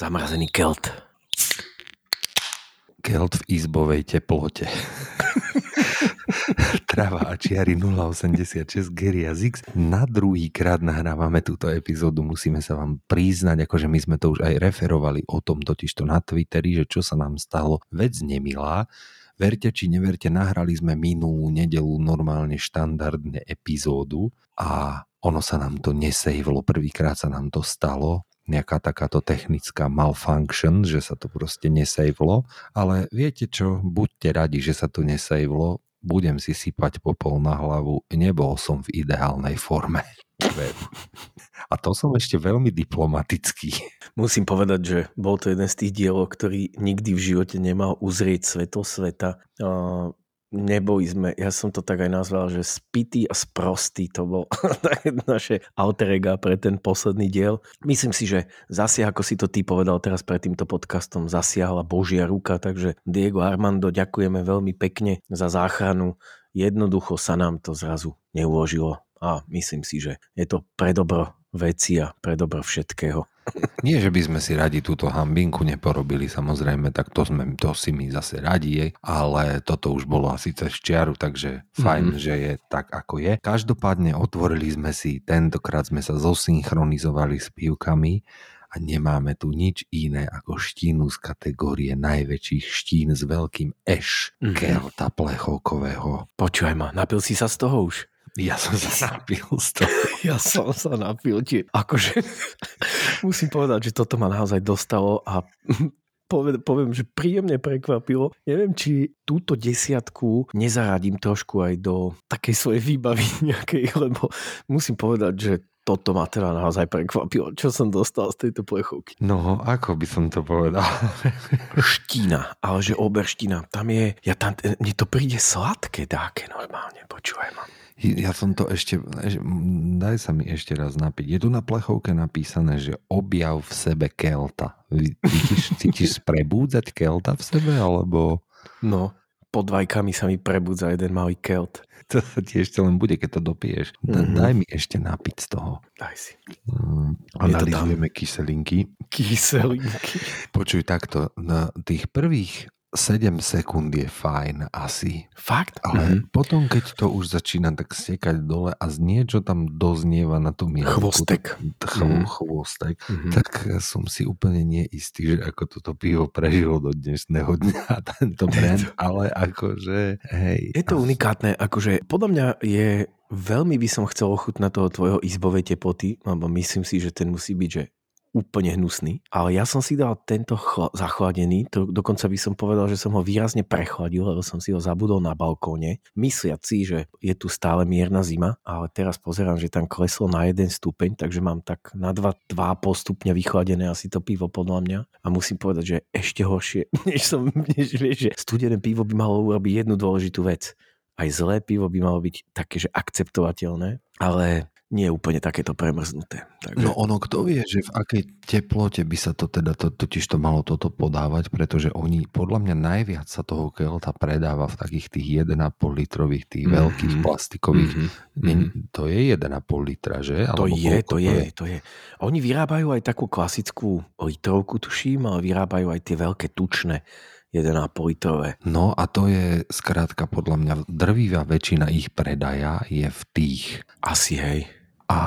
Zamrazený kelt. Kelt v izbovej teplote. Trava a čiary 086 Gary a Zix. Na druhý krát nahrávame túto epizódu. Musíme sa vám priznať, akože my sme to už aj referovali o tom totižto na Twitteri, že čo sa nám stalo. Vec nemilá. Verte či neverte, nahrali sme minulú nedelu normálne štandardne epizódu a ono sa nám to nesejvlo. Prvýkrát sa nám to stalo nejaká takáto technická malfunction, že sa to proste nesejvlo, ale viete čo, buďte radi, že sa to nesejvlo, budem si sypať popol na hlavu, nebol som v ideálnej forme. A to som ešte veľmi diplomatický. Musím povedať, že bol to jeden z tých dielov, ktorý nikdy v živote nemal uzrieť svetlo sveta neboli sme, ja som to tak aj nazval, že spitý a sprostý to bol naše alterega pre ten posledný diel. Myslím si, že zasiah, ako si to ty povedal teraz pred týmto podcastom, zasiahla Božia ruka, takže Diego Armando, ďakujeme veľmi pekne za záchranu. Jednoducho sa nám to zrazu neuložilo a myslím si, že je to pre dobro veci a pre dobro všetkého. Nie, že by sme si radi túto hambinku neporobili, samozrejme, tak to, sme, to si my zase radi, ale toto už bolo asi cez čiaru, takže fajn, mm-hmm. že je tak, ako je. Každopádne otvorili sme si, tentokrát sme sa zosynchronizovali s pívkami a nemáme tu nič iné ako štínu z kategórie najväčších štín s veľkým eš mm-hmm. kelta plechovkového. Počúvaj ma, napil si sa z toho už? Ja som sa napil z toho. Ja som sa napil. Či, akože musím povedať, že toto ma naozaj dostalo a poviem, poviem, že príjemne prekvapilo. Neviem, či túto desiatku nezaradím trošku aj do takej svojej výbavy nejakej, lebo musím povedať, že toto ma teda naozaj prekvapilo, čo som dostal z tejto plechovky. No, ako by som to povedal? Štína, ale že oberština, tam je, ja tam, mne to príde sladké dáke normálne, počúvaj ma. Ja som to ešte, daj sa mi ešte raz napiť. Je tu na plechovke napísané, že objav v sebe kelta. Cítiš, cítiš prebúdzať kelta v sebe, alebo... No, pod vajkami sa mi prebudza jeden malý kelt. To sa ti ešte len bude, keď to dopiješ. Mm-hmm. Daj mi ešte napiť z toho. Daj si. Mm, analizujeme kyselinky. Kyselinky. Počuj takto, na tých prvých 7 sekúnd je fajn asi. Fakt? Ale mm-hmm. potom, keď to už začína tak stiekať dole a znie, čo tam doznieva na tom jazyku. Chvostek. Ch- mm-hmm. Chvostek. Mm-hmm. Tak som si úplne neistý, že ako toto pivo prežilo do dnešného dňa tento brand, ale akože hej. Je to unikátne, akože podľa mňa je veľmi by som chcel ochutnať toho tvojho izbovej teploty, lebo myslím si, že ten musí byť, že úplne hnusný, ale ja som si dal tento chla- zachladený, to, dokonca by som povedal, že som ho výrazne prechladil, lebo som si ho zabudol na balkóne, mysliac si, že je tu stále mierna zima, ale teraz pozerám, že tam kleslo na jeden stupeň, takže mám tak na 2, 2,5 stupňa vychladené asi to pivo podľa mňa a musím povedať, že ešte horšie, než som, než vieš, že studené pivo by malo urobiť jednu dôležitú vec. Aj zlé pivo by malo byť také, že akceptovateľné, ale nie je úplne takéto premrznuté. Takže... No ono, kto vie, že v akej teplote by sa to teda to, totiž to malo toto podávať, pretože oni, podľa mňa najviac sa toho kelta predáva v takých tých 1,5 litrových, tých mm-hmm. veľkých plastikových. Mm-hmm. To je 1,5 litra, že? Alebo to je, to je, to je. Oni vyrábajú aj takú klasickú litrovku, tuším, ale vyrábajú aj tie veľké tučné 1,5 litrové. No a to je skrátka podľa mňa drvivá väčšina ich predaja je v tých. Asi hej a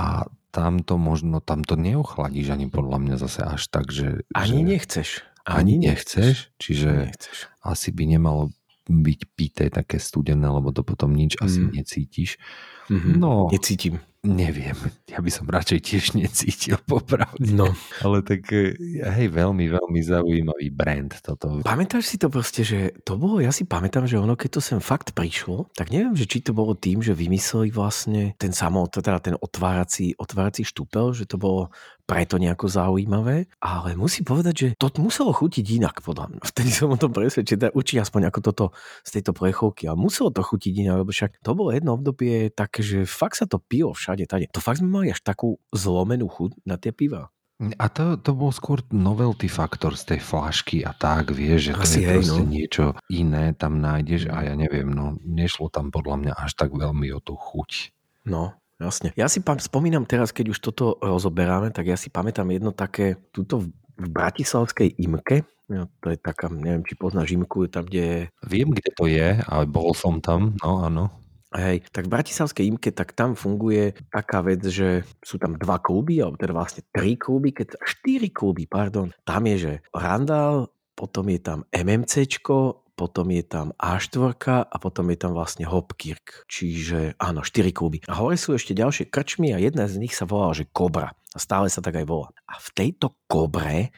tam to možno, tam to neochladíš ani podľa mňa zase až tak, že... Ani že nechceš. Ani, ani nechceš, nechceš, čiže nechceš. asi by nemalo byť pité také studené, lebo to potom nič mm. asi necítiš. Mm-hmm. No, Necítim. Neviem, ja by som radšej tiež necítil popravde. No. Ale tak e, hej, veľmi, veľmi zaujímavý brand toto. Pamätáš si to proste, že to bolo, ja si pamätám, že ono, keď to sem fakt prišlo, tak neviem, že či to bolo tým, že vymysleli vlastne ten samot, teda ten otvárací, otvárací štúpel, že to bolo preto nejako zaujímavé, ale musím povedať, že to muselo chutiť inak, podľa mňa. Vtedy som o tom presvedčil, teda určite aspoň ako toto z tejto plechovky, ale muselo to chutiť inak, lebo však to bolo jedno obdobie také, že fakt sa to pilo všade, tade. To fakt sme mali až takú zlomenú chuť na tie piva. A to, to bol skôr novelty faktor z tej flašky a tak, vieš, že to Asi je hej, proste no. niečo iné tam nájdeš a ja neviem, no nešlo tam podľa mňa až tak veľmi o tú chuť. No, jasne. Ja si pam, spomínam teraz, keď už toto rozoberáme, tak ja si pamätám jedno také, tuto v v Bratislavskej Imke, ja, to je taká, neviem, či poznáš Imku, tam, kde Viem, kde to je, ale bol som tam, no áno. Hej, tak v Bratislavskej imke, tak tam funguje taká vec, že sú tam dva kluby, alebo teda vlastne tri kluby, keď štyri kluby, pardon. Tam je, že Randall, potom je tam MMCčko, potom je tam A4 a potom je tam vlastne Hopkirk. Čiže áno, štyri kluby. A hore sú ešte ďalšie krčmy a jedna z nich sa volala, že Kobra. A stále sa tak aj volá. A v tejto Kobre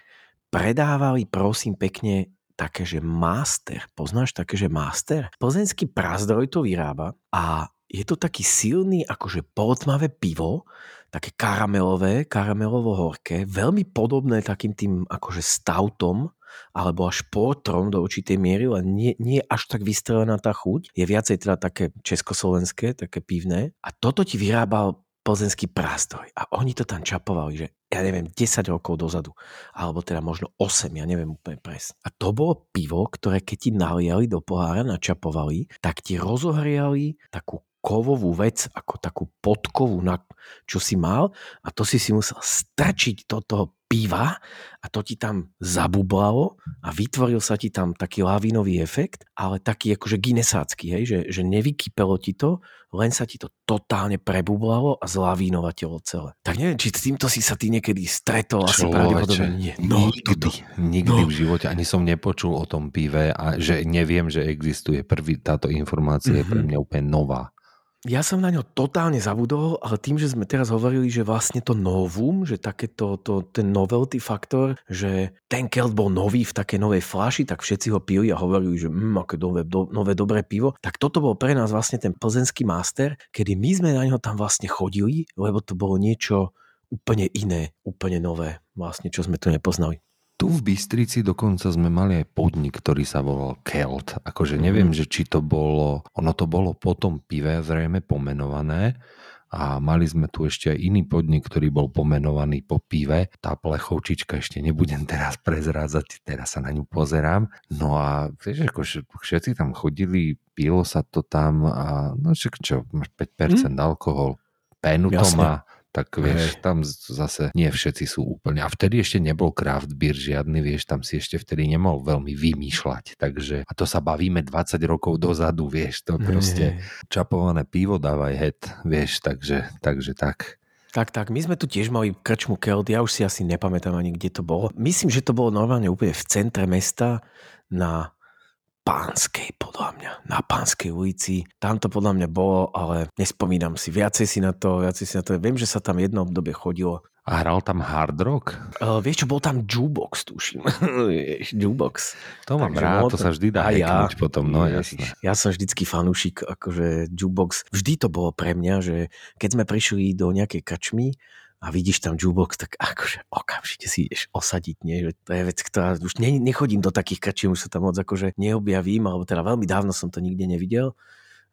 predávali, prosím pekne, také, že master. Poznáš také, že master? Plzeňský prazdroj to vyrába a je to taký silný, akože polotmavé pivo, také karamelové, karamelovo horké, veľmi podobné takým tým akože stoutom, alebo až portrom do určitej miery, len nie, nie až tak vystrelená tá chuť. Je viacej teda také československé, také pivné. A toto ti vyrábal plzeňský prástroj. A oni to tam čapovali, že ja neviem, 10 rokov dozadu. Alebo teda možno 8, ja neviem úplne presne. A to bolo pivo, ktoré keď ti naliali do pohára, načapovali, tak ti rozohriali takú kovovú vec, ako takú podkovu, na, čo si mal a to si si musel strčiť do toho piva a to ti tam zabublalo a vytvoril sa ti tam taký lavinový efekt, ale taký akože guinnessácky, hej, že, že nevykypelo ti to, len sa ti to totálne prebublalo a zlavínovatelo celé. Tak neviem, či s týmto si sa ty niekedy stretol, asi pravdepodobne nie. No, nikdy, nikdy No. v živote ani som nepočul o tom pive a že neviem, že existuje. Prvý, táto informácia je pre Mhm. mňa úplne nová. Ja som na ňo totálne zabudol, ale tým, že sme teraz hovorili, že vlastne to novum, že takéto to, ten novelty faktor, že ten kelt bol nový v takej novej flaši, tak všetci ho pili a hovorili, že mm, aké nové, do, nové dobré pivo. Tak toto bol pre nás vlastne ten plzenský master, kedy my sme na ňo tam vlastne chodili, lebo to bolo niečo úplne iné, úplne nové, vlastne, čo sme tu nepoznali. Tu v Bystrici dokonca sme mali aj podnik, ktorý sa volal Kelt. Akože neviem, Mhm. že či to bolo, ono to bolo po tom pive zrejme pomenované a mali sme tu ešte aj iný podnik, ktorý bol pomenovaný po pive. Tá plechovčička ešte nebudem teraz prezrádzať, teraz sa na ňu pozerám. No a vieš, ako vš- všetci tam chodili, pilo sa to tam a no však čo, máš 5% alkohol, penu to Jasne. má, tak vieš, Hej. tam zase nie všetci sú úplne. A vtedy ešte nebol craft beer žiadny, vieš, tam si ešte vtedy nemohol veľmi vymýšľať. Takže, a to sa bavíme 20 rokov dozadu, vieš, to proste čapované pivo dávaj head, vieš, takže, takže tak. Tak, tak, my sme tu tiež mali krčmu Kelt, ja už si asi nepamätám ani, kde to bolo. Myslím, že to bolo normálne úplne v centre mesta na Pánskej, podľa mňa, na Pánskej ulici. Tam to podľa mňa bolo, ale nespomínam si, viacej si na to, viacej si na to. Viem, že sa tam jedno obdobie chodilo. A hral tam hard rock? Uh, vieš čo, bol tam jukebox, tuším. Jukebox. To mám Takže rád, to sa vždy dá ja. potom, no jasné. Ja som vždycky fanúšik, akože jukebox. Vždy to bolo pre mňa, že keď sme prišli do nejakej krčmy a vidíš tam jukebox, tak akože okamžite si ideš osadiť, nie? Že to je vec, ktorá už ne, nechodím do takých krčí, už sa tam moc akože neobjavím, alebo teda veľmi dávno som to nikde nevidel.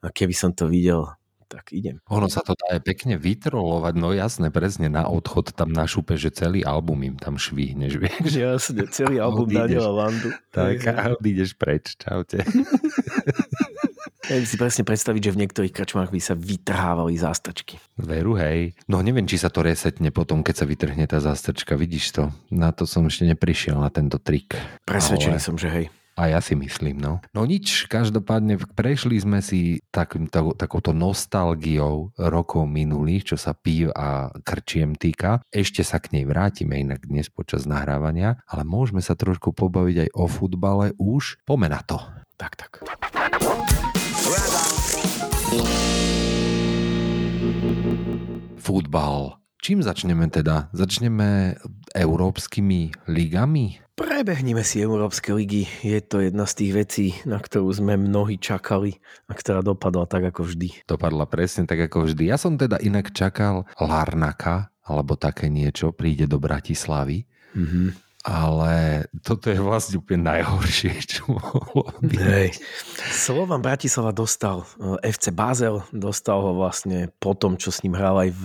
A keby som to videl, tak idem. Ono sa to dá aj pekne vytrolovať, no jasné, presne na odchod tam našupe, že celý album im tam švihneš, vieš. Jasne, celý album. Daniela Landu. Tak a odídeš preč, čaute. Viem si presne predstaviť, že v niektorých krčmách by sa vytrhávali zástrčky. Veru, hej. No neviem, či sa to resetne potom, keď sa vytrhne tá zástrčka, vidíš to? Na to som ešte neprišiel, na tento trik. Presvedčený Ale- som, že hej. A ja si myslím, no. No nič, každopádne prešli sme si takým, tak, takouto nostalgiou rokov minulých, čo sa pív a krčiem týka. Ešte sa k nej vrátime inak dnes počas nahrávania, ale môžeme sa trošku pobaviť aj o futbale už. Pome na to. Tak, tak. Futbal. Čím začneme teda? Začneme európskymi ligami? Prebehnime si Európske ligy. Je to jedna z tých vecí, na ktorú sme mnohí čakali a ktorá dopadla tak ako vždy. Dopadla presne tak ako vždy. Ja som teda inak čakal Larnaka, alebo také niečo, príde do Bratislavy. Mm-hmm. Ale toto je vlastne úplne najhoršie, čo mohlo byť. Hej. Slovan Bratislava dostal eh, FC Basel, dostal ho vlastne po tom, čo s ním hral aj v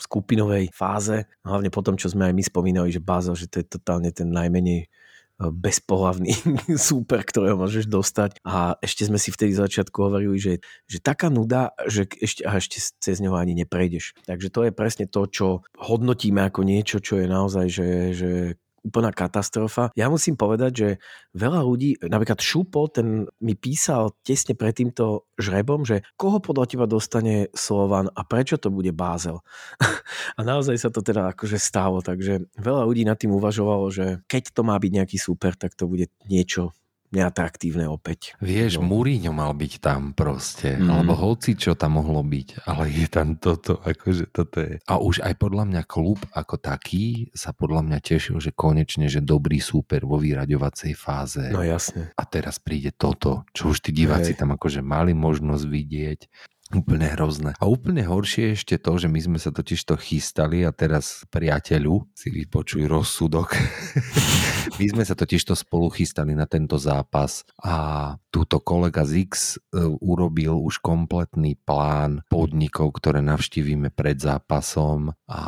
skupinovej fáze. Hlavne po tom, čo sme aj my spomínali, že Basel, že to je totálne ten najmenej eh, bezpohlavný súper, ktorého môžeš dostať. A ešte sme si vtedy začiatku hovorili, že, že taká nuda, že ešte, a ešte cez ňoho ani neprejdeš. Takže to je presne to, čo hodnotíme ako niečo, čo je naozaj, že, že úplná katastrofa. Ja musím povedať, že veľa ľudí, napríklad Šupo, ten mi písal tesne pred týmto žrebom, že koho podľa teba dostane Slovan a prečo to bude Bázel. a naozaj sa to teda akože stalo, takže veľa ľudí nad tým uvažovalo, že keď to má byť nejaký super, tak to bude niečo neatraktívne opäť. Vieš, no. Mourinho mal byť tam proste, Mm. alebo hoci čo tam mohlo byť, ale je tam toto, akože toto je. A už aj podľa mňa klub ako taký sa podľa mňa tešil, že konečne, že dobrý súper vo vyraďovacej fáze. No jasne. A teraz príde toto, čo už tí diváci Hej. tam akože mali možnosť vidieť. Úplne hrozné. A úplne horšie je ešte to, že my sme sa totiž to chystali a teraz priateľu si vypočuj rozsudok. my sme sa totiž to spolu chystali na tento zápas a túto kolega Zix e, urobil už kompletný plán podnikov, ktoré navštívime pred zápasom a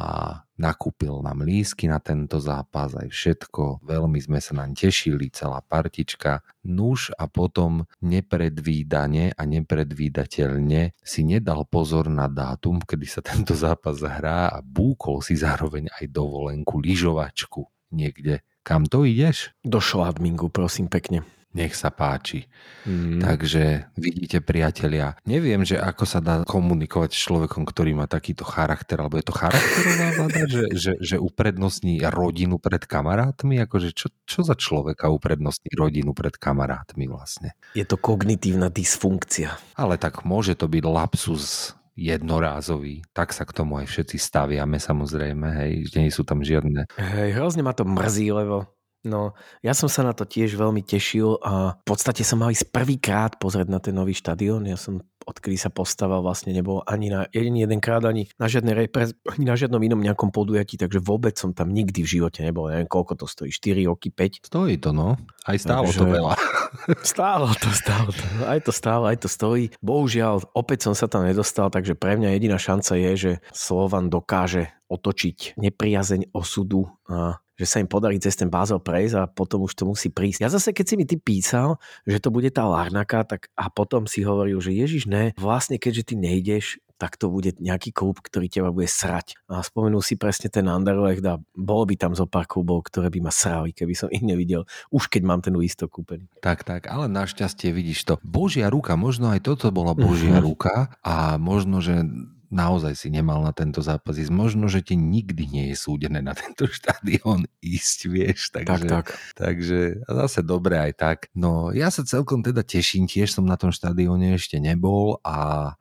nakúpil nám lísky na tento zápas aj všetko. Veľmi sme sa naň tešili, celá partička. Nuž a potom nepredvídane a nepredvídateľne si nedal pozor na dátum, kedy sa tento zápas hrá a búkol si zároveň aj dovolenku, lyžovačku niekde. Kam to ideš? Do Šladmingu, prosím pekne. Nech sa páči. Mm. Takže vidíte priatelia, neviem, že ako sa dá komunikovať s človekom, ktorý má takýto charakter, alebo je to charakterová vada, že, že, že uprednostní rodinu pred kamarátmi, akože čo, čo za človeka uprednostní rodinu pred kamarátmi vlastne. Je to kognitívna dysfunkcia. Ale tak môže to byť lapsus jednorázový, tak sa k tomu aj všetci staviame samozrejme, hej, nie sú tam žiadne Hej, hrozne ma to mrzí, lebo no, ja som sa na to tiež veľmi tešil a v podstate som mal ísť prvýkrát pozrieť na ten nový štadión. Ja som odkedy sa postavil vlastne nebol ani na jeden jedenkrát, ani na, žiadne repre, ani na žiadnom inom nejakom podujatí, takže vôbec som tam nikdy v živote nebol. Neviem, koľko to stojí, 4 roky, 5. Stojí to, no. Aj stálo Takže- to veľa. Stálo to, stálo to. Aj to stálo, aj to stojí. Bohužiaľ, opäť som sa tam nedostal, takže pre mňa jediná šanca je, že Slovan dokáže otočiť nepriazeň osudu a že sa im podarí cez ten Bázel prejsť a potom už to musí prísť. Ja zase, keď si mi ty písal, že to bude tá Larnaka, tak a potom si hovoril, že Ježiš ne, vlastne keďže ty nejdeš, tak to bude nejaký klub, ktorý teba bude srať. A spomenul si presne ten Anderlecht a bolo by tam zo pár klubov, ktoré by ma srali, keby som ich nevidel, už keď mám ten lístok kúpený. Tak, tak, ale našťastie vidíš to. Božia ruka, možno aj toto bola Božia Mhm. ruka a možno, že naozaj si nemal na tento zápas ísť. Možno, že ti nikdy nie je súdené na tento štadión ísť, vieš. Takže, Tak, tak. takže a zase dobre aj tak. No ja sa celkom teda teším, tiež som na tom štadióne ešte nebol a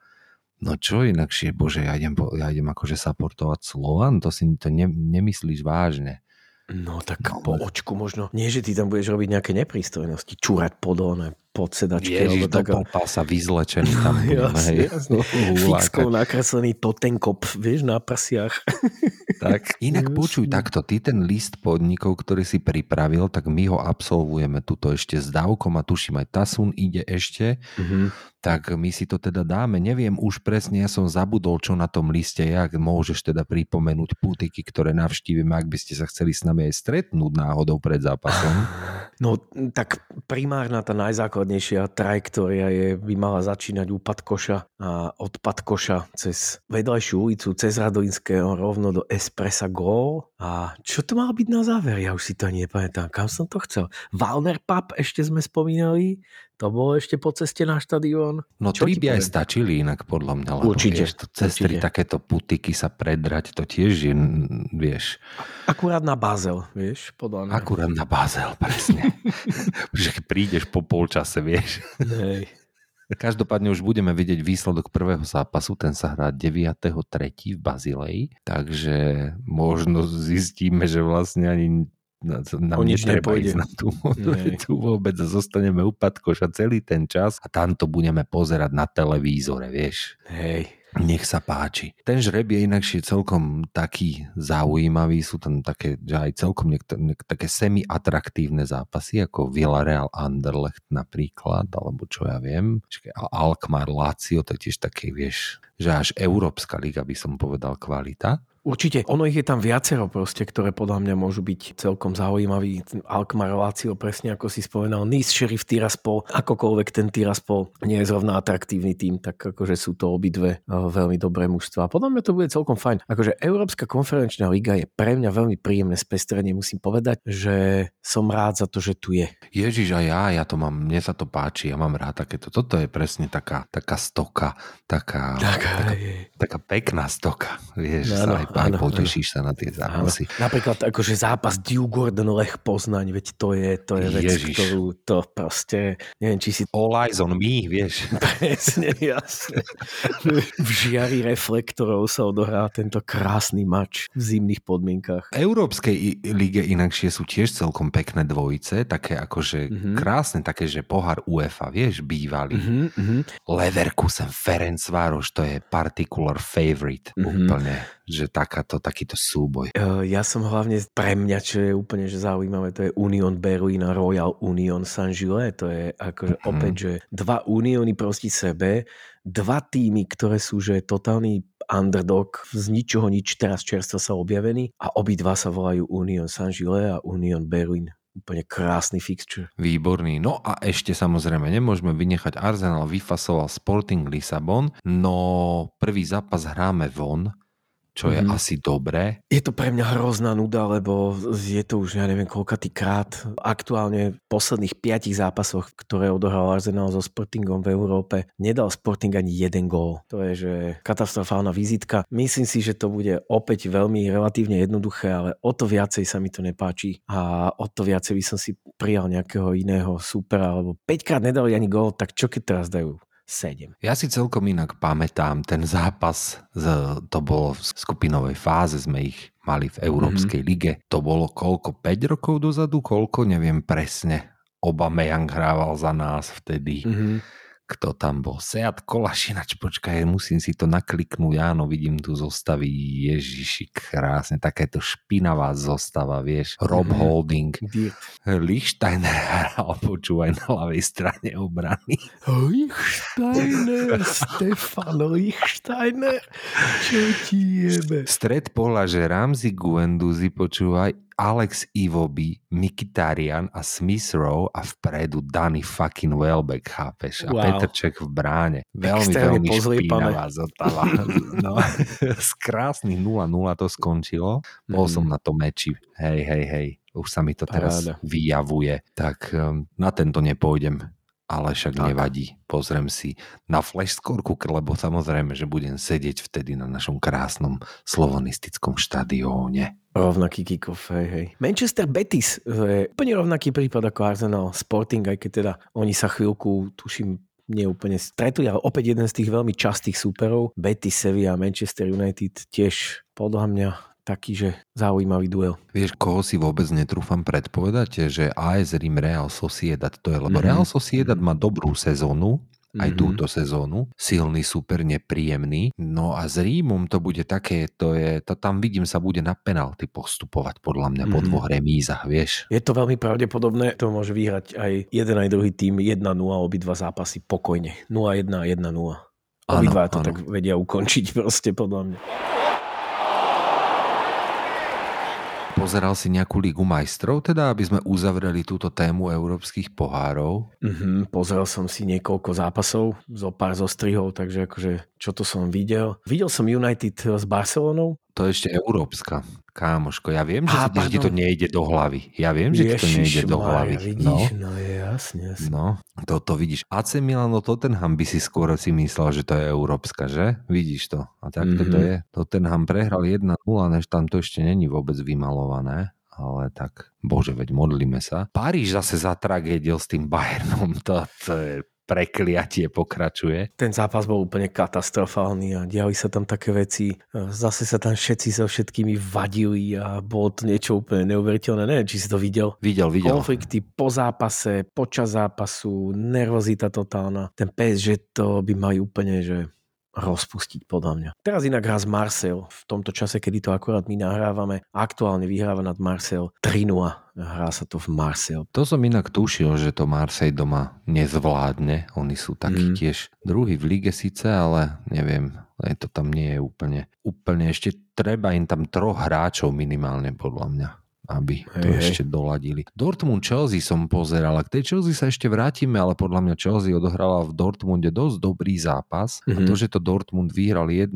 No čo inakšie, bože, ja idem, ja idem akože supportovať Slovan, to si to ne, nemyslíš vážne. No tak No, po očku možno. Nie, že ty tam budeš robiť nejaké neprístojnosti, čúrať pod one, pod sedačky. Ježiš, do tak, popasa vyzlečený tam jasne, jasne. Fixkou nakreslený totenkop, vieš, na prsiach. Tak, inak Jasne. počuj takto, ty ten list podnikov, ktorý si pripravil, tak my ho absolvujeme tuto ešte s dávkom a tuším aj Tasun ide ešte, Mhm. tak my si to teda dáme. Neviem už presne, ja som zabudol, čo na tom liste je, ak môžeš teda pripomenúť pútiky, ktoré navštívime, ak by ste sa chceli s nami aj stretnúť náhodou pred zápasom. No tak primárna tá najzákladnejšia trajektória je, by mala začínať u Patkoša a od Patkoša cez vedľajšiu ulicu, cez Radovinského rovno do Espressa Gol. A čo to malo byť na záver? Ja už si to nepamätám. Kam som to chcel? Valner Pub ešte sme spomínali. To bolo ešte po ceste na štadión. No Čo tri by aj stačili inak podľa mňa. Lebo Určite, Vieš, to cez tri určite. takéto putiky sa predrať, to tiež je, vieš, Akurát na Basel, vieš, podľa mňa. akurát na Basel, presne. že prídeš po polčase, vieš. Hej. Každopádne už budeme vidieť výsledok prvého zápasu, ten sa hrá 9.3. v Bazileji, takže možno zistíme, že vlastne ani nám O nič nepôjde. na tú, tu vôbec zostaneme u Patkoša celý ten čas a tam to budeme pozerať na televízore, vieš. Hej. Nech sa páči. Ten žreb je inakšie celkom taký zaujímavý, sú tam také, že aj celkom niekto, niek, také semi-atraktívne zápasy, ako Villarreal Anderlecht napríklad, alebo čo ja viem. Alkmaar Lazio, to je tiež také, vieš, že až Európska liga by som povedal kvalita. Určite, ono ich je tam viacero proste, ktoré podľa mňa môžu byť celkom zaujímavý. Alkmaar Lazio, presne ako si spomenal, Nice, Sheriff Tiraspol, akokoľvek ten Tiraspol nie je zrovna atraktívny tým, tak akože sú to obidve eh, veľmi dobré mužstva. Podľa mňa to bude celkom fajn. Akože Európska konferenčná liga je pre mňa veľmi príjemné spestrenie, musím povedať, že som rád za to, že tu je. Ježiš, a ja, ja to mám, mne sa to páči, ja mám rád takéto. Toto je presne taká, taká stoka, taká, taká, taká pekná stoka, vieš, Áno, sa aj, aj áno, potešíš sa na tie zápasy. Napríklad akože zápas Dew Gordon Lech Poznaň, veď to je, to je vec, Ježiš. ktorú to proste, neviem, či si All eyes on me, vieš. presne jasne. v žiari reflektorov sa odohrá tento krásny mač v zimných podmienkach. V Európskej lige inakšie sú tiež celkom pekné dvojice, také akože Mhm. mm-hmm. krásne, také, že pohár UEFA, vieš, bývalý. Mm-hmm. Mhm, mhm. Leverkusen, Ferencvároš, to je particular favorite Mhm. mm-hmm. úplne, že takáto, takýto súboj. Uh, Ja som hlavne pre mňa, čo je úplne že zaujímavé, to je Union Berlin a Royal Union Saint-Gilles. To je akože Mhm. opäť, že dva Unióny proti sebe, dva týmy, ktoré sú že totálny underdog, z ničoho nič teraz čerstvo sa objavení a obidva sa volajú Union Saint-Gilles a Union Berlin. Úplne krásny fixture. Výborný. No a ešte samozrejme nemôžeme vynechať Arsenal vyfasoval Sporting Lisabon, no prvý zápas hráme von, čo je Mhm. asi dobré. Je to pre mňa hrozná nuda, lebo je to už ja neviem koľkatý krát. Aktuálne v posledných piatich zápasoch, ktoré odohral Arsenal so Sportingom v Európe, nedal Sporting ani jeden gól. To je že katastrofálna vizitka. Myslím si, že to bude opäť veľmi relatívne jednoduché, ale o to viacej sa mi to nepáči a o to viacej by som si prijal nejakého iného supera, lebo 5 krát nedali ani gól, tak čo keď teraz dajú? 7. Ja si celkom inak pamätám ten zápas, to bolo v skupinovej fáze, sme ich mali v Európskej mm-hmm. lige. To bolo koľko, 5 rokov dozadu, koľko, neviem presne. Obameyang hrával za nás vtedy. Mm-hmm. Kto tam bol? Seat Kolašinač, počkaj, musím si to nakliknúť. Áno, vidím tu zostavy Ježiši, krásne, takéto špinavá zostava, vieš. Rob Mhm. Holding. Lichsteiner hral, počúvaj na ľavej strane obrany. Lichsteiner, Stefan Lichsteiner, čo ti jebe? Stred pola, že Ramzi Guendouzi, počúvaj, Alex Iwobi, Mikitarian a Smith Rowe a vpredu Danny fucking Welbeck, chápeš? A Wow. Petrček v bráne. Veľmi, Extrémne veľmi špinavá zotava. No, z krásnych 0-0 to skončilo. Bol Mhm. som na tom meči. Hej, hej, hej. Už sa mi to teraz Paráda. vyjavuje. Tak um, na tento nepôjdem. Ale však Tak. nevadí. Pozriem si na flash skorku, lebo samozrejme, že budem sedieť vtedy na našom krásnom slovonistickom štadióne. Rovnaký kick-off, hej, hej. Manchester Betis, je úplne rovnaký prípad ako Arsenal Sporting, aj keď teda oni sa chvíľku, tuším, nie úplne stretli, ale opäť jeden z tých veľmi častých súperov. Betis, Sevilla, Manchester United tiež podľa mňa taký, že zaujímavý duel. Vieš, koho si vôbec netrúfam predpovedať, že AS Rim Real Sociedad to je, lebo Mhm. Real Sociedad má dobrú sezónu, aj Mhm. túto sezónu. Silný super, nepríjemný. No a s Rímom to bude také, to je, to tam vidím sa bude na penalty postupovať podľa mňa po Mhm. dvoch remízach, vieš. Je to veľmi pravdepodobné, to môže vyhrať aj jeden aj druhý tým 1-0, obidva zápasy pokojne. 0-1 a 1-0. Obidva to áno. tak vedia ukončiť proste podľa mňa. Pozeral si nejakú Ligu majstrov, teda aby sme uzavreli túto tému európskych pohárov. Mhm, pozrel som si niekoľko zápasov, zo pár zostrihov, takže akože čo to som videl. Videl som United s Barcelonou. To je ešte európska. Kámoško, ja viem, že, Á, ti, ti to nejde do hlavy. Ja viem, že ti to nejde do hlavy. Vidíš, no, je jasne, jasne. No, toto vidíš. AC Milano Tottenham by si skôr si myslel, že to je európska, že? Vidíš to. A tak mm-hmm. to Mhm. je. Tottenham prehral 1-0, než tam to ešte není vôbec vymalované. Ale tak, bože, veď modlíme sa. Paríž zase zatragédil s tým Bayernom. To, to je prekliatie pokračuje. Ten zápas bol úplne katastrofálny a diali sa tam také veci. Zase sa tam všetci so všetkými vadili a bolo to niečo úplne neuveriteľné. Neviem, či si to videl. Videl, videl. Konflikty po zápase, počas zápasu, nervozita totálna. Ten PSG to by mali úplne, že rozpustiť podľa mňa. Teraz inak hrá z Marcel v tomto čase, kedy to akurát my nahrávame. Aktuálne vyhráva nad Marcel 3 Hrá sa to v Marcel. To som inak tušil, že to Marseille doma nezvládne. Oni sú takí mm. tiež druhý v lige síce, ale neviem, to tam nie je úplne, úplne ešte treba im tam troch hráčov minimálne podľa mňa aby to hej, ešte doladili. Dortmund Chelsea som pozeral, a k tej Chelsea sa ešte vrátime, ale podľa mňa Chelsea odohrala v Dortmunde dosť dobrý zápas mm-hmm. a to, mhm. že to Dortmund vyhral 1-0,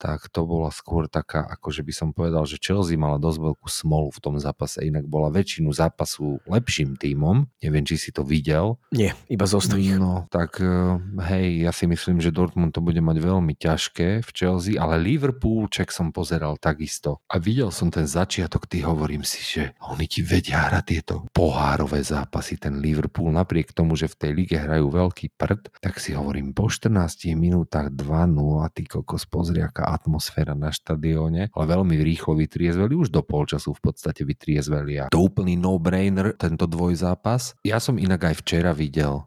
tak to bola skôr taká, ako že by som povedal, že Chelsea mala dosť veľkú smolu v tom zápase, inak bola väčšinu zápasu lepším tímom. Neviem, či si to videl. Nie, iba zo. No, tak eh, hej, ja si myslím, že Dortmund to bude mať veľmi ťažké v Chelsea, ale Liverpool, ček som pozeral takisto. A videl som ten začiatok, ty hovorím si, že oni ti vedia hrať tieto pohárové zápasy, ten Liverpool, napriek tomu, že v tej lige hrajú veľký prd, tak si hovorím, po 14 minútach 2-0, ty kokos, pozri, aká atmosféra na štadióne, ale veľmi rýchlo vytriezveli, už do polčasu v podstate vytriezveli a to úplný no-brainer, tento dvojzápas. Ja som inak aj včera videl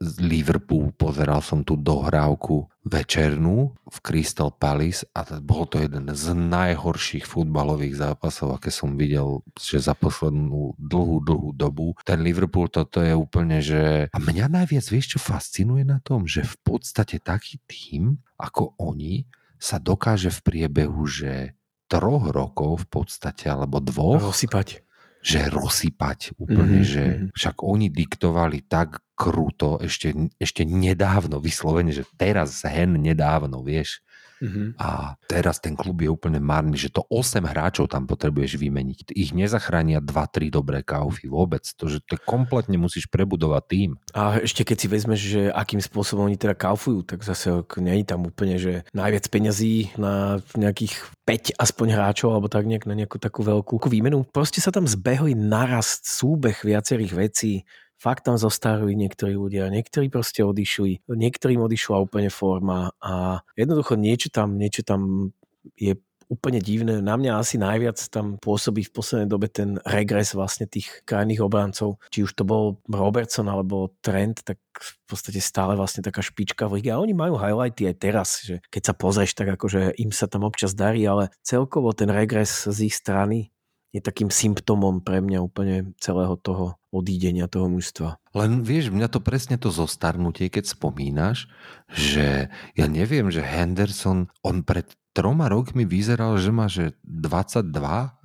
Liverpool, pozeral som tú dohrávku večernú v Crystal Palace a bol to jeden z najhorších futbalových zápasov, aké som videl, že za poslednú dlhú, dlhú dobu. Ten Liverpool, toto je úplne, že... A mňa najviac, vieš, čo fascinuje na tom? Že v podstate taký tým, ako oni, sa dokáže v priebehu, že troch rokov v podstate, alebo dvoch... Rozsypať že rozsypať úplne, mm-hmm. že mhm. však oni diktovali tak kruto ešte, ešte nedávno, vyslovene, že teraz hen nedávno, vieš. Mm-hmm. A teraz ten klub je úplne marný, že to 8 hráčov tam potrebuješ vymeniť. Ich nezachránia 2-3 dobré kaufy vôbec. To, že to kompletne musíš prebudovať tým. A ešte keď si vezmeš, že akým spôsobom oni teda kaufujú, tak zase nie je tam úplne, že najviac peňazí na nejakých 5 aspoň hráčov, alebo tak nejak na nejakú takú veľkú výmenu. Proste sa tam zbehli narast súbeh viacerých vecí fakt tam zostarujú niektorí ľudia, niektorí proste odišli, niektorým odišla úplne forma a jednoducho niečo tam, niečo tam je úplne divné. Na mňa asi najviac tam pôsobí v poslednej dobe ten regres vlastne tých krajných obrancov. Či už to bol Robertson alebo Trent, tak v podstate stále vlastne taká špička v lige. A oni majú highlighty aj teraz, že keď sa pozrieš, tak akože im sa tam občas darí, ale celkovo ten regres z ich strany je takým symptómom pre mňa úplne celého toho odídenia toho mužstva. Len vieš, mňa to presne to zostarnutie, keď spomínaš, že ja neviem, že Henderson, on pred troma rokmi vyzeral, že má že 22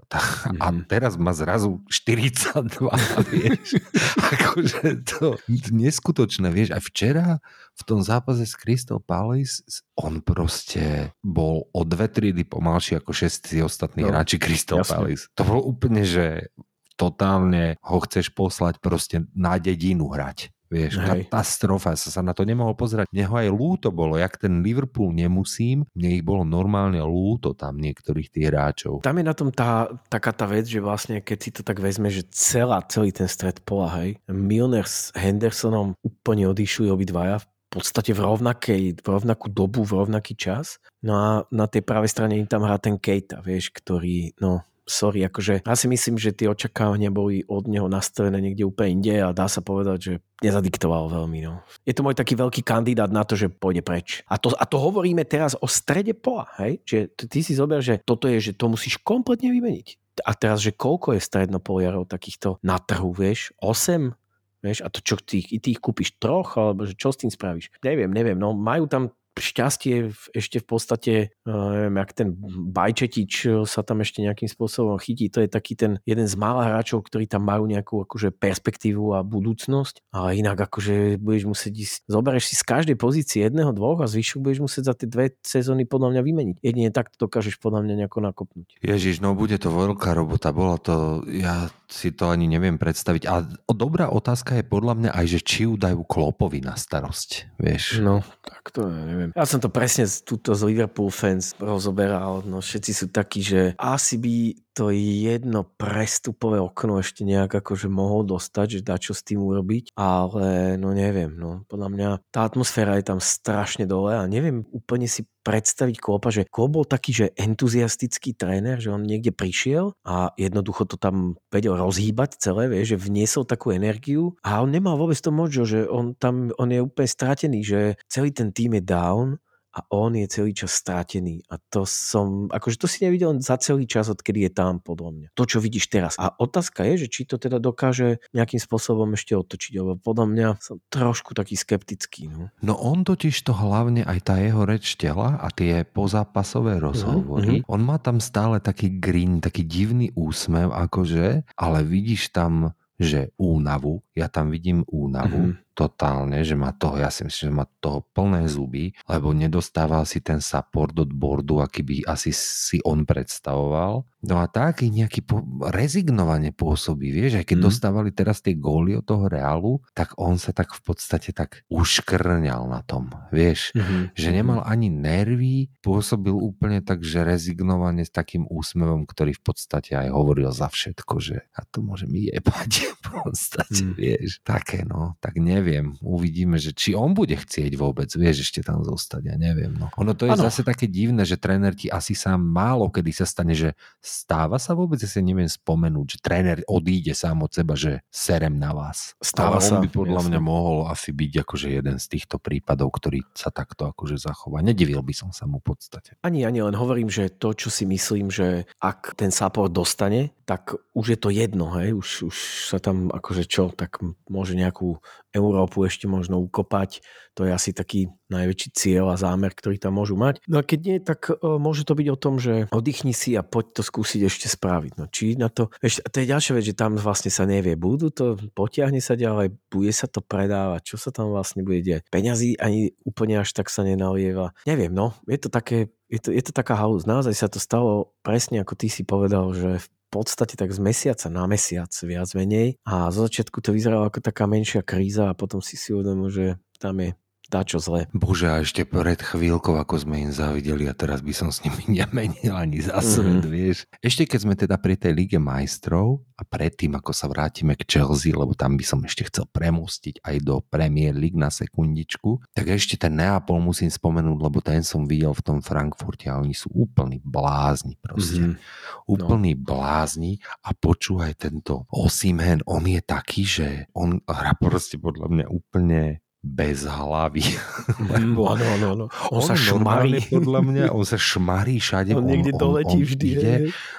a mhm. teraz má zrazu 42, vieš. akože to neskutočné, vieš. A včera v tom zápase s Crystal Palace on proste bol o dve triedy pomalší ako všetci ostatní no, hráči Crystal jasne. Palace. To bolo úplne, že totálne ho chceš poslať proste na dedinu hrať. Vieš, Hej. katastrofa, sa, sa na to nemohol pozerať. Neho aj lúto bolo, jak ten Liverpool nemusím, mne ich bolo normálne lúto tam niektorých tých hráčov. Tam je na tom tá, taká tá vec, že vlastne keď si to tak vezme, že celá, celý ten stred pola, hej, Milner s Hendersonom úplne odišli obidvaja v podstate v, rovnakej, v rovnakú dobu, v rovnaký čas. No a na tej pravej strane im tam hrá ten Kejta, vieš, ktorý, no, sorry, akože ja si myslím, že tie očakávania boli od neho nastavené niekde úplne inde a dá sa povedať, že nezadiktoval veľmi. No. Je to môj taký veľký kandidát na to, že pôjde preč. A to, a to hovoríme teraz o strede pola, hej? Čiže ty si zober, že toto je, že to musíš kompletne vymeniť. A teraz, že koľko je strednopoliarov takýchto na trhu, vieš? 8? Vieš, a to čo, ty, ty ich kúpiš troch, alebo že čo s tým spravíš? Neviem, neviem, no majú tam šťastie ešte v podstate, eh, neviem, jak ten Bajčetič eh, sa tam ešte nejakým spôsobom chytí. To je taký ten jeden z mála hráčov, ktorí tam majú nejakú akože perspektívu a budúcnosť. Ale inak akože budeš musieť ísť, zoberieš si z každej pozície jedného, dvoch a zvyšok budeš musieť za tie dve sezóny podľa mňa vymeniť. Jedine tak to dokážeš podľa mňa nejako nakopnúť. Ježiš, no bude to veľká robota. Bola to, ja si to ani neviem predstaviť. A dobrá otázka je podľa mňa aj, že či ju dajú Klopovi na starosť, vieš. No, tak to ja neviem neviem. Ja som to presne túto z Liverpool fans rozoberal, no všetci sú takí, že asi by to jedno prestupové okno ešte nejak akože mohol dostať, že dá čo s tým urobiť, ale no neviem, no. Podľa mňa tá atmosféra je tam strašne dole a neviem úplne si predstaviť Klopa, že Klop bol taký, že entuziastický tréner, že on niekde prišiel a jednoducho to tam vedel rozhýbať celé, vie, že vniesol takú energiu a on nemal vôbec to mojo, že on tam, on je úplne stratený, že celý ten tým je down a on je celý čas strátený. A to som, akože to si nevidel za celý čas, odkedy je tam, podľa mňa. To, čo vidíš teraz. A otázka je, že či to teda dokáže nejakým spôsobom ešte otočiť, lebo podľa mňa som trošku taký skeptický. No, No on totiž to hlavne aj tá jeho reč tela a tie pozápasové rozhovory, mhm. on má tam stále taký grin, taký divný úsmev akože, ale vidíš tam že únavu, ja tam vidím únavu Mhm. Totálne, že má toho, ja si myslím, že má toho plné zuby, lebo nedostával si ten support od boardu, aký by asi si on predstavoval. No a taký nejaký po, rezignovane pôsobí, vieš, aj keď Mhm. dostávali teraz tie góly od toho Reálu, tak on sa tak v podstate tak uškrňal na tom, vieš Mhm. že nemal ani nervy, pôsobil úplne tak, že rezignovane s takým úsmevom, ktorý v podstate aj hovoril za všetko, že a to môže mi jebať v podstate, Mm. vieš. Také no, tak neviem, uvidíme, že či on bude chcieť vôbec, vieš, ešte tam zostať, ja neviem. No. Ono to je Áno. zase také divné, že tréner ti asi sám málo kedy sa stane, že stáva sa vôbec, ja si neviem spomenúť, že tréner odíde sám od seba, že serem na vás. Stáva Ale on sa, by podľa jasne. mňa mohol asi byť akože jeden z týchto prípadov, ktorý sa takto akože zachová. Nedivil by som sa mu v podstate. Ani, ani len hovorím, že to, čo si myslím, že ak ten support dostane, tak už je to jedno, hej, už, už sa tam akože čo, tak môže nejakú Európu ešte možno ukopať, to je asi taký najväčší cieľ a zámer, ktorý tam môžu mať. No a keď nie, tak e, môže to byť o tom, že oddychni si a poď to skúsiť ešte spraviť. No či na to, a to je ďalšia vec, že tam vlastne sa nevie, budú to, potiahne sa ďalej, bude sa to predávať, čo sa tam vlastne bude diať. Peňazí ani úplne až tak sa nenalieva. Neviem, no, je to také, je to, je to taká halus. Naozaj sa to stalo presne ako ty si povedal, že v podstate tak z mesiaca na mesiac viac menej. A zo začiatku to vyzeralo ako taká menšia kríza a potom si si uvedomil, že tam je dačo zle. Bože, a ešte pred chvíľkou, ako sme im zavideli a teraz by som s nimi nemenil ani za svet, Mhm. vieš. Ešte keď sme teda pri tej Lige majstrov a predtým, ako sa vrátime k Chelsea, lebo tam by som ešte chcel premostiť aj do Premier League na sekundičku, tak ešte ten Neapol musím spomenúť, lebo ten som videl v tom Frankfurte a oni sú úplní blázni proste. Mhm. Úplný blázni a počúvaj tento Osimhen, on je taký, že on hrá proste podľa mňa úplne bez hlavy. Lebo, áno, áno, áno. On, sa normálne šmarí. Podľa mňa, on sa šmarí všade. On niekde doletí on vždy. ide,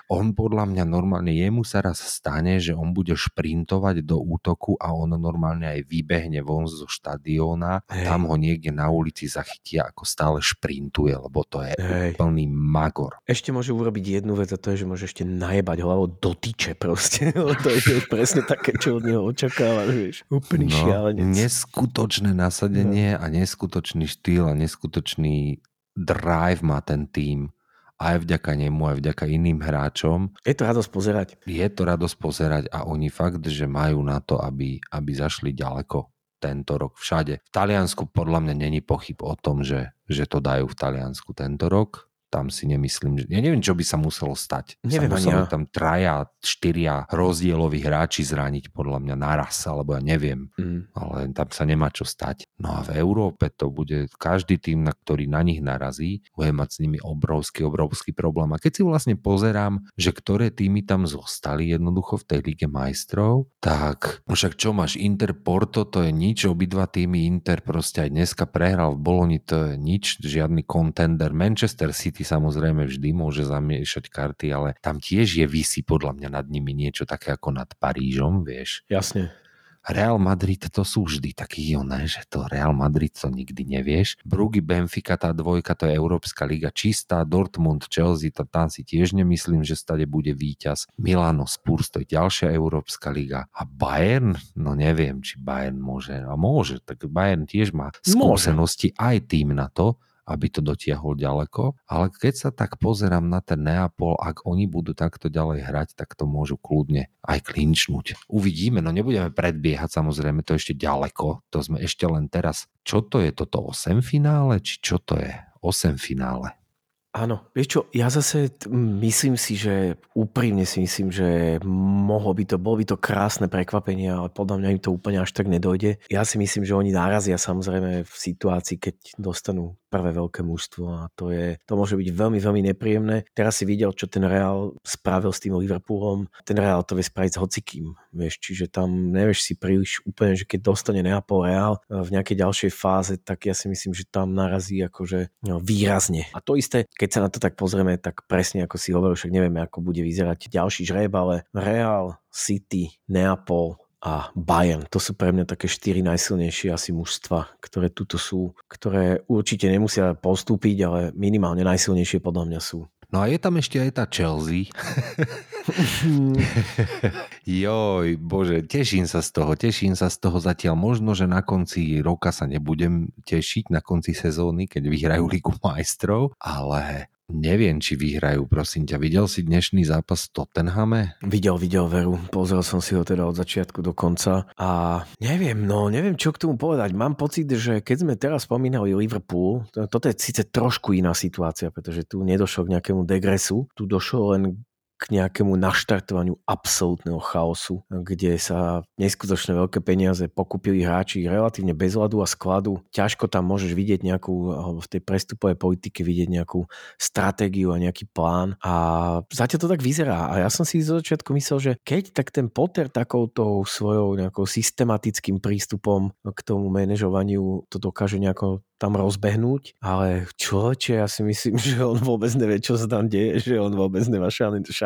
on podľa mňa normálne, jemu sa raz stane, že on bude šprintovať do útoku a on normálne aj vybehne von zo štadióna Hej. tam ho niekde na ulici zachytia, ako stále šprintuje, lebo to je Hej. úplný magor. Ešte môže urobiť jednu vec a to je, že môže ešte najebať hlavou do tyče proste. To je presne také, čo od neho očakávaš. Úplný No, šialenec. neskutočné nasadenie a neskutočný štýl a neskutočný drive má ten tým aj vďaka nemu, aj vďaka iným hráčom. Je to radosť pozerať. Je to radosť pozerať a oni fakt, že majú na to, aby, aby zašli ďaleko tento rok všade. V Taliansku podľa mňa není pochyb o tom, že, že to dajú v Taliansku tento rok. Tam si nemyslím, že... Ja neviem, čo by sa muselo stať. Neviem sa ani museli ja. tam traja, štyria rozdieloví hráči zraniť podľa mňa naraz, alebo ja neviem Mm. ale tam sa nemá čo stať. No a v Európe to bude každý tým, na ktorý na nich narazí, bude mať s nimi obrovský, obrovský problém. A keď si vlastne pozerám, že ktoré týmy tam zostali jednoducho v tej Lige majstrov, tak však čo máš, Inter Porto, to je nič, obidva týmy Inter proste aj dneska prehral v Boloni, to je nič, žiadny contender. Manchester City samozrejme vždy môže zamiešať karty, ale tam tiež je vysí podľa mňa nad nimi niečo také ako nad Parížom, vieš. Jasne. Real Madrid to sú vždy takí oné, že to Real Madrid to nikdy nevieš. Brugy, Benfica, tá dvojka, to je Európska liga čistá, Dortmund, Chelsea, to tam si tiež nemyslím, že stade bude víťaz. Milano, Spurs, to je ďalšia Európska liga. A Bayern, no neviem, či Bayern môže, a môže, tak Bayern tiež má skúsenosti aj tým na to, aby to dotiahol ďaleko, ale keď sa tak pozerám na ten Neapol, ak oni budú takto ďalej hrať, tak to môžu kľudne aj klinčnúť. Uvidíme, no nebudeme predbiehať, samozrejme, to ešte ďaleko, to sme ešte len teraz. Čo to je toto 8 finále, či čo to je 8 finále? Áno, vieš čo, ja zase myslím si, že úprimne si myslím, že mohlo by to, bolo by to krásne prekvapenie, ale podľa mňa im to úplne až tak nedojde. Ja si myslím, že oni narazia samozrejme v situácii, keď dostanú prvé veľké mužstvo a to, je, to môže byť veľmi, veľmi nepríjemné. Teraz si videl, čo ten Real spravil s tým Liverpoolom. Ten Real to vie spraviť s hocikým, vieš, čiže tam nevieš si príliš úplne, že keď dostane Neapol Real v nejakej ďalšej fáze, tak ja si myslím, že tam narazí akože no, výrazne. A to isté, keď sa na to tak pozrieme, tak presne ako si hovoril, však nevieme, ako bude vyzerať ďalší žreb, ale Real, City, Neapol, a Bayern. To sú pre mňa také štyri najsilnejšie asi mužstva, ktoré tuto sú, ktoré určite nemusia postúpiť, ale minimálne najsilnejšie podľa mňa sú. No a je tam ešte aj tá Chelsea. Joj, bože, teším sa z toho, teším sa z toho zatiaľ. Možno, že na konci roka sa nebudem tešiť, na konci sezóny, keď vyhrajú Ligu majstrov, ale Neviem, či vyhrajú, prosím ťa. Videl si dnešný zápas v Tottenhame? Videl, videl veru. Pozrel som si ho teda od začiatku do konca a neviem, no neviem, čo k tomu povedať. Mám pocit, že keď sme teraz spomínali Liverpool, to, toto je síce trošku iná situácia, pretože tu nedošlo k nejakému degresu, tu došlo len k nejakému naštartovaniu absolútneho chaosu, kde sa neskutočne veľké peniaze pokúpili hráči relatívne bez ľadu a skladu. Ťažko tam môžeš vidieť nejakú, v tej prestupovej politike vidieť nejakú stratégiu a nejaký plán. A zatiaľ to tak vyzerá. A ja som si zo začiatku myslel, že keď tak ten Potter takouto svojou nejakou systematickým prístupom k tomu manažovaniu to dokáže nejako tam rozbehnúť, ale človeče, ja si myslím, že on vôbec nevie, čo sa tam deje, že on vôbec nemá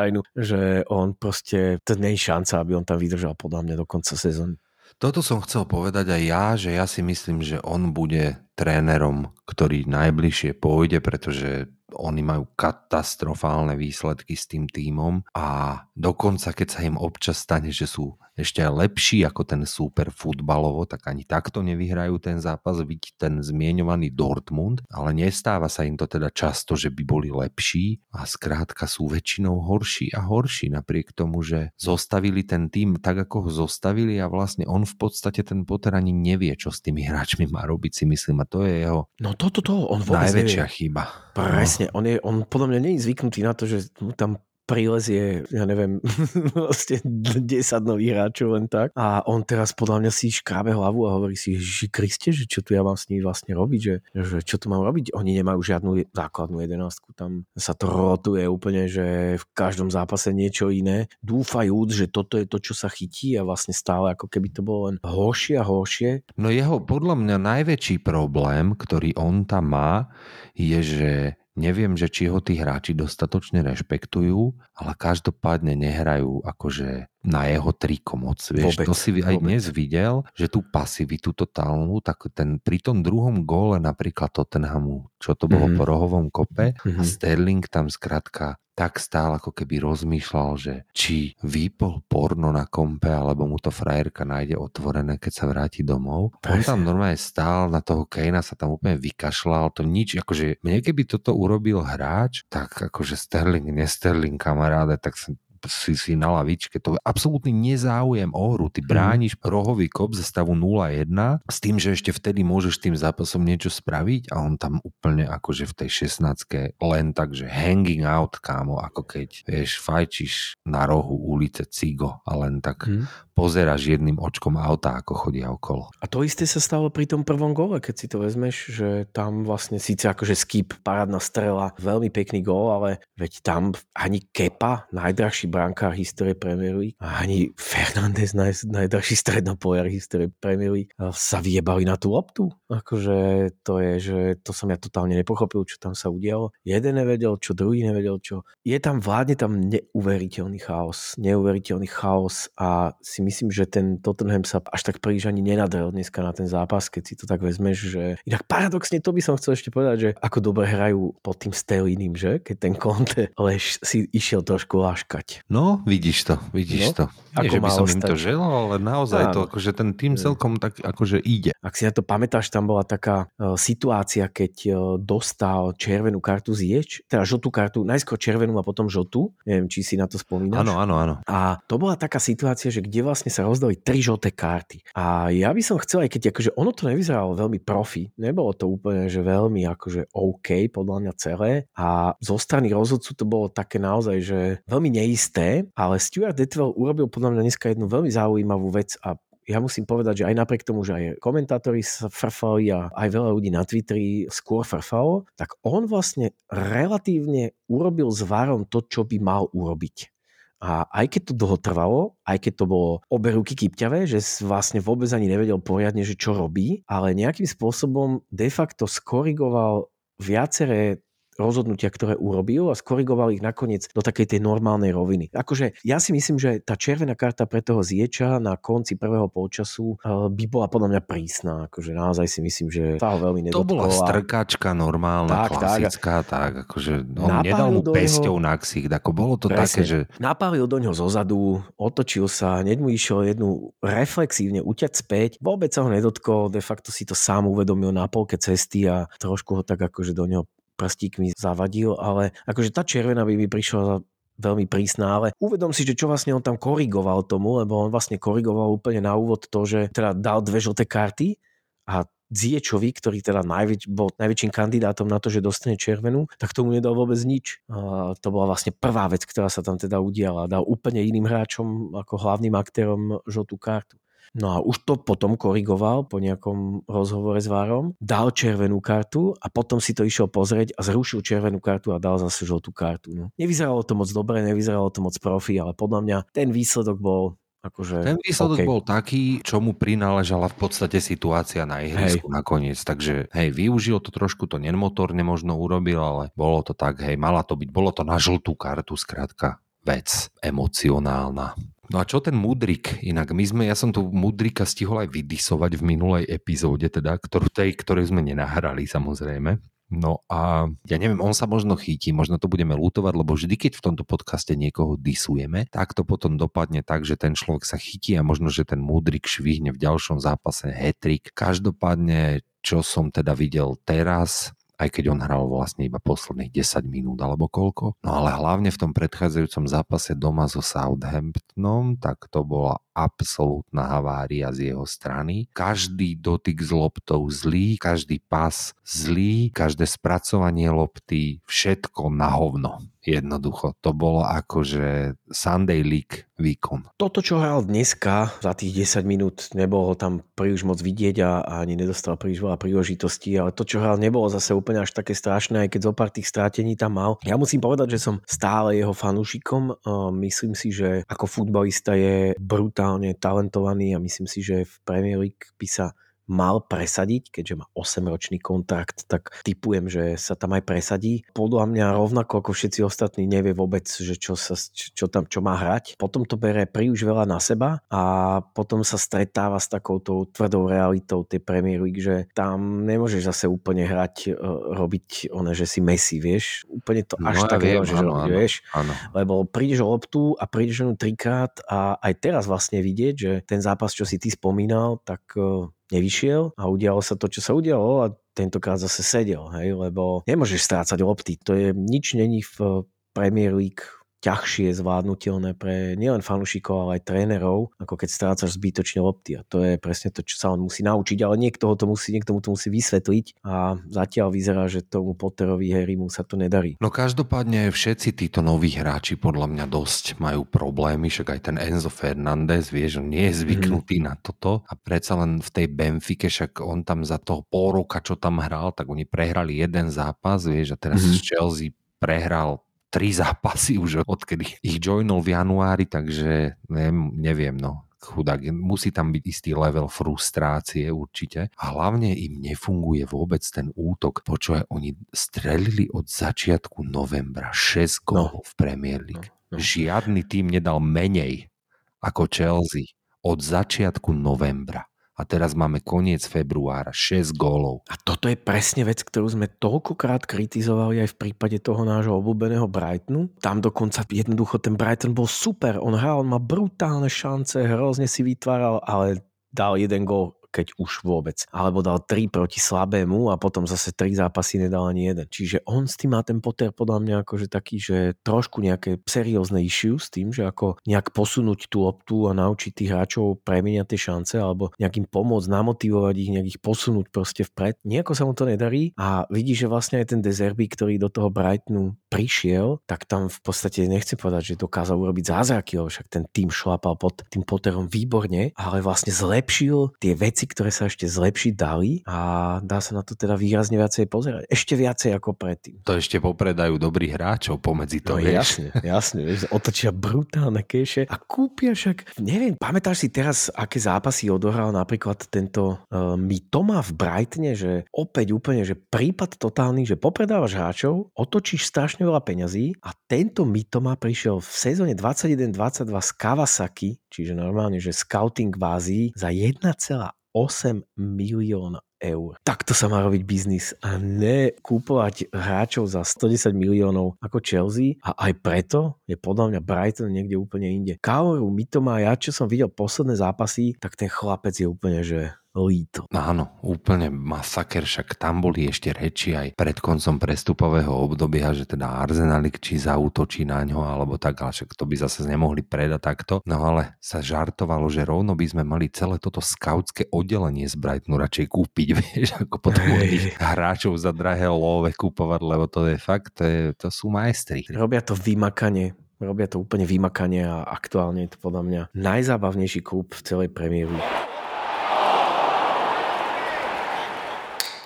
šajnu, že on proste, to nie je šanca, aby on tam vydržal podľa mňa do konca sezóny. Toto som chcel povedať aj ja, že ja si myslím, že on bude trénerom, ktorý najbližšie pôjde, pretože oni majú katastrofálne výsledky s tým tímom a dokonca keď sa im občas stane, že sú ešte lepší ako ten super futbalovo, tak ani takto nevyhrajú ten zápas, byť ten zmienovaný Dortmund, ale nestáva sa im to teda často, že by boli lepší a skrátka sú väčšinou horší a horší napriek tomu, že zostavili ten tým tak, ako ho zostavili a vlastne on v podstate ten Potter ani nevie, čo s tými hráčmi má robiť, si myslím a to je jeho no toto to, on vôbec najväčšia nevie. chyba. Presne, on, je, on podľa mňa nie je zvyknutý na to, že mu tam prilezie, ja neviem, vlastne 10 nových hráčov len tak. A on teraz podľa mňa si škrábe hlavu a hovorí si, že Kriste, že čo tu ja mám s nimi vlastne robiť, že, že čo tu mám robiť. Oni nemajú žiadnu základnú jedenáctku, tam sa to rotuje úplne, že v každom zápase niečo iné. Dúfajúc, že toto je to, čo sa chytí a vlastne stále ako keby to bolo len horšie a horšie. No jeho podľa mňa najväčší problém, ktorý on tam má, je, že Neviem, že či ho tí hráči dostatočne rešpektujú, ale každopádne nehrajú akože na jeho triko moc. Vieš, Vôbec, to si aj vôbec. dnes videl, že tú pasivitu totálnu, tak ten, pri tom druhom góle napríklad Tottenhamu, čo to bolo Mhm. po rohovom kope, a Mhm. Sterling tam skrátka tak stál, ako keby rozmýšľal, že či vypol porno na kompe, alebo mu to frajerka nájde otvorené, keď sa vráti domov. On Presne. tam normálne stál, na toho Kejna sa tam úplne vykašľal, to nič, akože mne keby toto urobil hráč, tak akože Sterling, ne Sterling kamaráde, tak som si, si na lavičke, to je absolútny nezáujem o hru. Ty brániš rohový kop ze stavu 0-1 s tým, že ešte vtedy môžeš tým zápasom niečo spraviť a on tam úplne akože v tej 16 len tak, že hanging out, kámo, ako keď vieš, fajčiš na rohu ulice Cigo a len tak Hm. pozeráš jedným očkom auta, ako chodia okolo. A to isté sa stalo pri tom prvom gole, keď si to vezmeš, že tam vlastne síce akože skip, parádna strela, veľmi pekný gól, ale veď tam ani Kepa, najdrahší brankár histórie Premier League, a ani Fernández, naj, najdrahší strednopojar histórie Premier League, sa vyjebali na tú loptu. Akože to je, že to som ja totálne nepochopil, čo tam sa udialo. Jeden nevedel, čo druhý nevedel, čo. Je tam, vládne tam neuveriteľný chaos. Neuveriteľný chaos a si myslím, že ten Tottenham sa až tak príliš ani nenadrel dneska na ten zápas, keď si to tak vezmeš, že inak paradoxne to by som chcel ešte povedať, že ako dobre hrajú pod tým Stelínim, že? Keď ten Conte lež si išiel trošku láškať. No, vidíš to, vidíš No, to. Nie, ako že by som im to ostať. želal, ale naozaj to, Áno. akože ten tým celkom tak akože ide. Ak si na to pamätáš, tam bola taká e, situácia, keď e, dostal červenú kartu zječ, teda žltú kartu, najskôr červenú a potom žltú. Neviem, či si na to spomínaš. Áno, áno, áno. A to bola taká situácia, že kde vlastne sa rozdali tri žlté karty. A ja by som chcel, aj keď akože ono to nevyzeralo veľmi profi, nebolo to úplne, že veľmi akože OK, podľa mňa celé. A zo strany rozhodcu to bolo také naozaj, že veľmi neisté, ale Stuart Detwell urobil podľa mňa dneska jednu veľmi zaujímavú vec a ja musím povedať, že aj napriek tomu, že aj komentátori sa frfali a aj veľa ľudí na Twitteri skôr frfalo, tak on vlastne relatívne urobil s Varom to, čo by mal urobiť. A aj keď to dlho trvalo, aj keď to bolo obe ruky kypťavé, že vlastne vôbec ani nevedel poriadne, že čo robí, ale nejakým spôsobom de facto skorigoval viaceré rozhodnutia, ktoré urobil a skorigoval ich nakoniec do takej tej normálnej roviny. Akože ja si myslím, že tá červená karta pre toho Zieča na konci prvého polčasu eh, by bola podľa mňa prísna. Akože naozaj si myslím, že sa ho veľmi To nedotkol. bola a- strkačka normálna, Tak, tak. klasická, tak, akože on nedal mu pesťou na ksicht, ako bolo to Presne. také, že Napálil do ňoho zozadu, otočil sa, hneď mu išiel jednu reflexívne uťať späť, vôbec sa ho nedotkol, de facto si to sám uvedomil na polke cesty a trošku ho tak akože do neho prstíkmi zavadil, ale akože tá červená by mi prišla veľmi prísna, ale uvedom si, že čo vlastne on tam korigoval tomu, lebo on vlastne korigoval úplne na úvod to, že teda dal dve žlté karty a Ziečovi, ktorý teda najväč, bol najväčším kandidátom na to, že dostane červenú, tak tomu nedal vôbec nič. A to bola vlastne prvá vec, ktorá sa tam teda udiala. Dal úplne iným hráčom ako hlavným aktérom žltú kartu. No a už to potom korigoval po nejakom rozhovore s Várom, dal červenú kartu a potom si to išiel pozrieť a zrušil červenú kartu a dal zase žltú kartu. No. Nevyzeralo to moc dobre, nevyzeralo to moc profi, ale podľa mňa ten výsledok bol akože... ten výsledok OK. bol taký, čo mu prináležala v podstate situácia na ihrisku nakoniec. Takže hej, využil to trošku, to nemotorne možno urobil, ale bolo to tak, hej, mala to byť, bolo to na žltú kartu, skrátka vec emocionálna. No a čo ten Mudrik? Inak my sme, ja som tu Mudrika stihol aj vydisovať v minulej epizóde, teda, ktorú, tej, ktorej sme nenahrali samozrejme. No a ja neviem, on sa možno chytí, možno to budeme lutovať, lebo vždy, keď v tomto podcaste niekoho disujeme, tak to potom dopadne tak, že ten človek sa chytí a možno, že ten Mudrik švihne v ďalšom zápase hetrik. Každopádne, čo som teda videl teraz, aj keď on hral vlastne iba posledných 10 minút alebo koľko. No ale hlavne v tom predchádzajúcom zápase doma so Southamptonom, tak to bola absolútna havária z jeho strany. Každý dotyk s loptou zlý, každý pas zlý, každé spracovanie lopty, všetko na hovno. Jednoducho. To bolo akože Sunday League výkon. Toto, čo hral dneska za tých 10 minút, nebolo tam príliš moc vidieť a, ani nedostal príliš veľa príležitostí, ale to, čo hral, nebolo zase úplne až také strašné, aj keď zo pár tých strátení tam mal. Ja musím povedať, že som stále jeho fanúšikom. Uh, myslím si, že ako futbalista je brutálne talentovaný a myslím si, že v Premier League by sa mal presadiť, keďže má 8-ročný kontrakt, tak typujem, že sa tam aj presadí. Podľa mňa rovnako ako všetci ostatní nevie vôbec, že čo, sa, čo, tam čo má hrať. Potom to bere príliš veľa na seba a potom sa stretáva s takouto tvrdou realitou tej Premier League, že tam nemôžeš zase úplne hrať, e, robiť one, že si Messi, vieš. Úplne to až No tak viem, nemôžeš áno, robiť, áno, vieš áno. lebo prídeš o loptu a prídeš o trikrát a aj teraz vlastne vidieť, že ten zápas, čo si ty spomínal, tak eh, nevyšiel a udialo sa to, čo sa udialo a tentokrát zase sedel, hej, lebo nemôžeš strácať lopty. To je, nič není v Premier League ťažšie zvládnutelné pre nielen fanúšikov, ale aj trénerov, ako keď strácaš zbytočne lopty. A to je presne to, čo sa on musí naučiť, ale niekto, ho to musí, niekto mu to musí vysvetliť a zatiaľ vyzerá, že tomu Potterovi Harrymu sa to nedarí. No každopádne všetci títo noví hráči podľa mňa dosť majú problémy, však aj ten Enzo Fernández, vieš, on nie je zvyknutý mm. na toto a predsa len v tej Benfike, však on tam za toho pol roka, čo tam hral, tak oni prehrali jeden zápas, vieš, a teraz mm. Chelsea prehral tri zápasy už odkedy ich joinol v januári, takže neviem, neviem no chudák, musí tam byť istý level frustrácie určite a hlavne im nefunguje vôbec ten útok. Počúvaj, oni strelili od začiatku novembra 6 gólov no. v Premier League. No, no. Žiadny tým nedal menej ako Chelsea od začiatku novembra. A teraz máme koniec februára, 6 gólov. A toto je presne vec, ktorú sme toľkokrát kritizovali aj v prípade toho nášho obľúbeného Brightonu. Tam dokonca jednoducho ten Brighton bol super. On hral, on má brutálne šance, hrozne si vytváral, ale dal jeden gól keď už vôbec. Alebo dal 3 proti slabému a potom zase 3 zápasy nedal ani jeden. Čiže on s tým má ten Potter podľa mňa akože taký, že trošku nejaké seriózne issue s tým, že ako nejak posunúť tú loptu a naučiť tých hráčov premieniať tie šance alebo nejakým pomôcť, namotivovať ich, nejak ich posunúť proste vpred. Nejako sa mu to nedarí a vidí, že vlastne aj ten Dezerby, ktorý do toho Brightonu prišiel, tak tam v podstate nechcem povedať, že dokázal urobiť zázraky, však ten tým šlapal pod tým Potterom výborne, ale vlastne zlepšil tie veci, ktoré sa ešte zlepšiť dali a dá sa na to teda výrazne viacej pozerať. Ešte viacej ako predtým. To ešte popredajú dobrých hráčov pomedzi to, No vieš. jasne, jasne, vieš, otočia brutálne keše a kúpia však, neviem, pamätáš si teraz, aké zápasy odohral napríklad tento uh, Mitoma v Brightone, že opäť úplne, že prípad totálny, že popredávaš hráčov, otočíš strašne veľa peňazí a tento Mitoma prišiel v sezóne 21-22 z Kawasaki, čiže normálne, že scouting v Ázii za 1,8 milióna eur. Takto sa má robiť biznis a ne kúpovať hráčov za 110 miliónov ako Chelsea a aj preto je podľa mňa Brighton niekde úplne inde. Kaoru, Mitoma, ja čo som videl posledné zápasy, tak ten chlapec je úplne, že líto. Áno, úplne masaker, však tam boli ešte reči aj pred koncom prestupového obdobia, že teda Arsenalik či zautočí na ňo, alebo tak, ale však to by zase nemohli predať takto. No ale sa žartovalo, že rovno by sme mali celé toto skautské oddelenie z Brightonu radšej kúpiť, vieš, ako hey. hráčov za drahé love kúpovať, lebo to je fakt, to, je, to sú majstri. Robia to vymakanie. Robia to úplne vymakanie a aktuálne je to podľa mňa najzábavnejší klub v celej Premier League.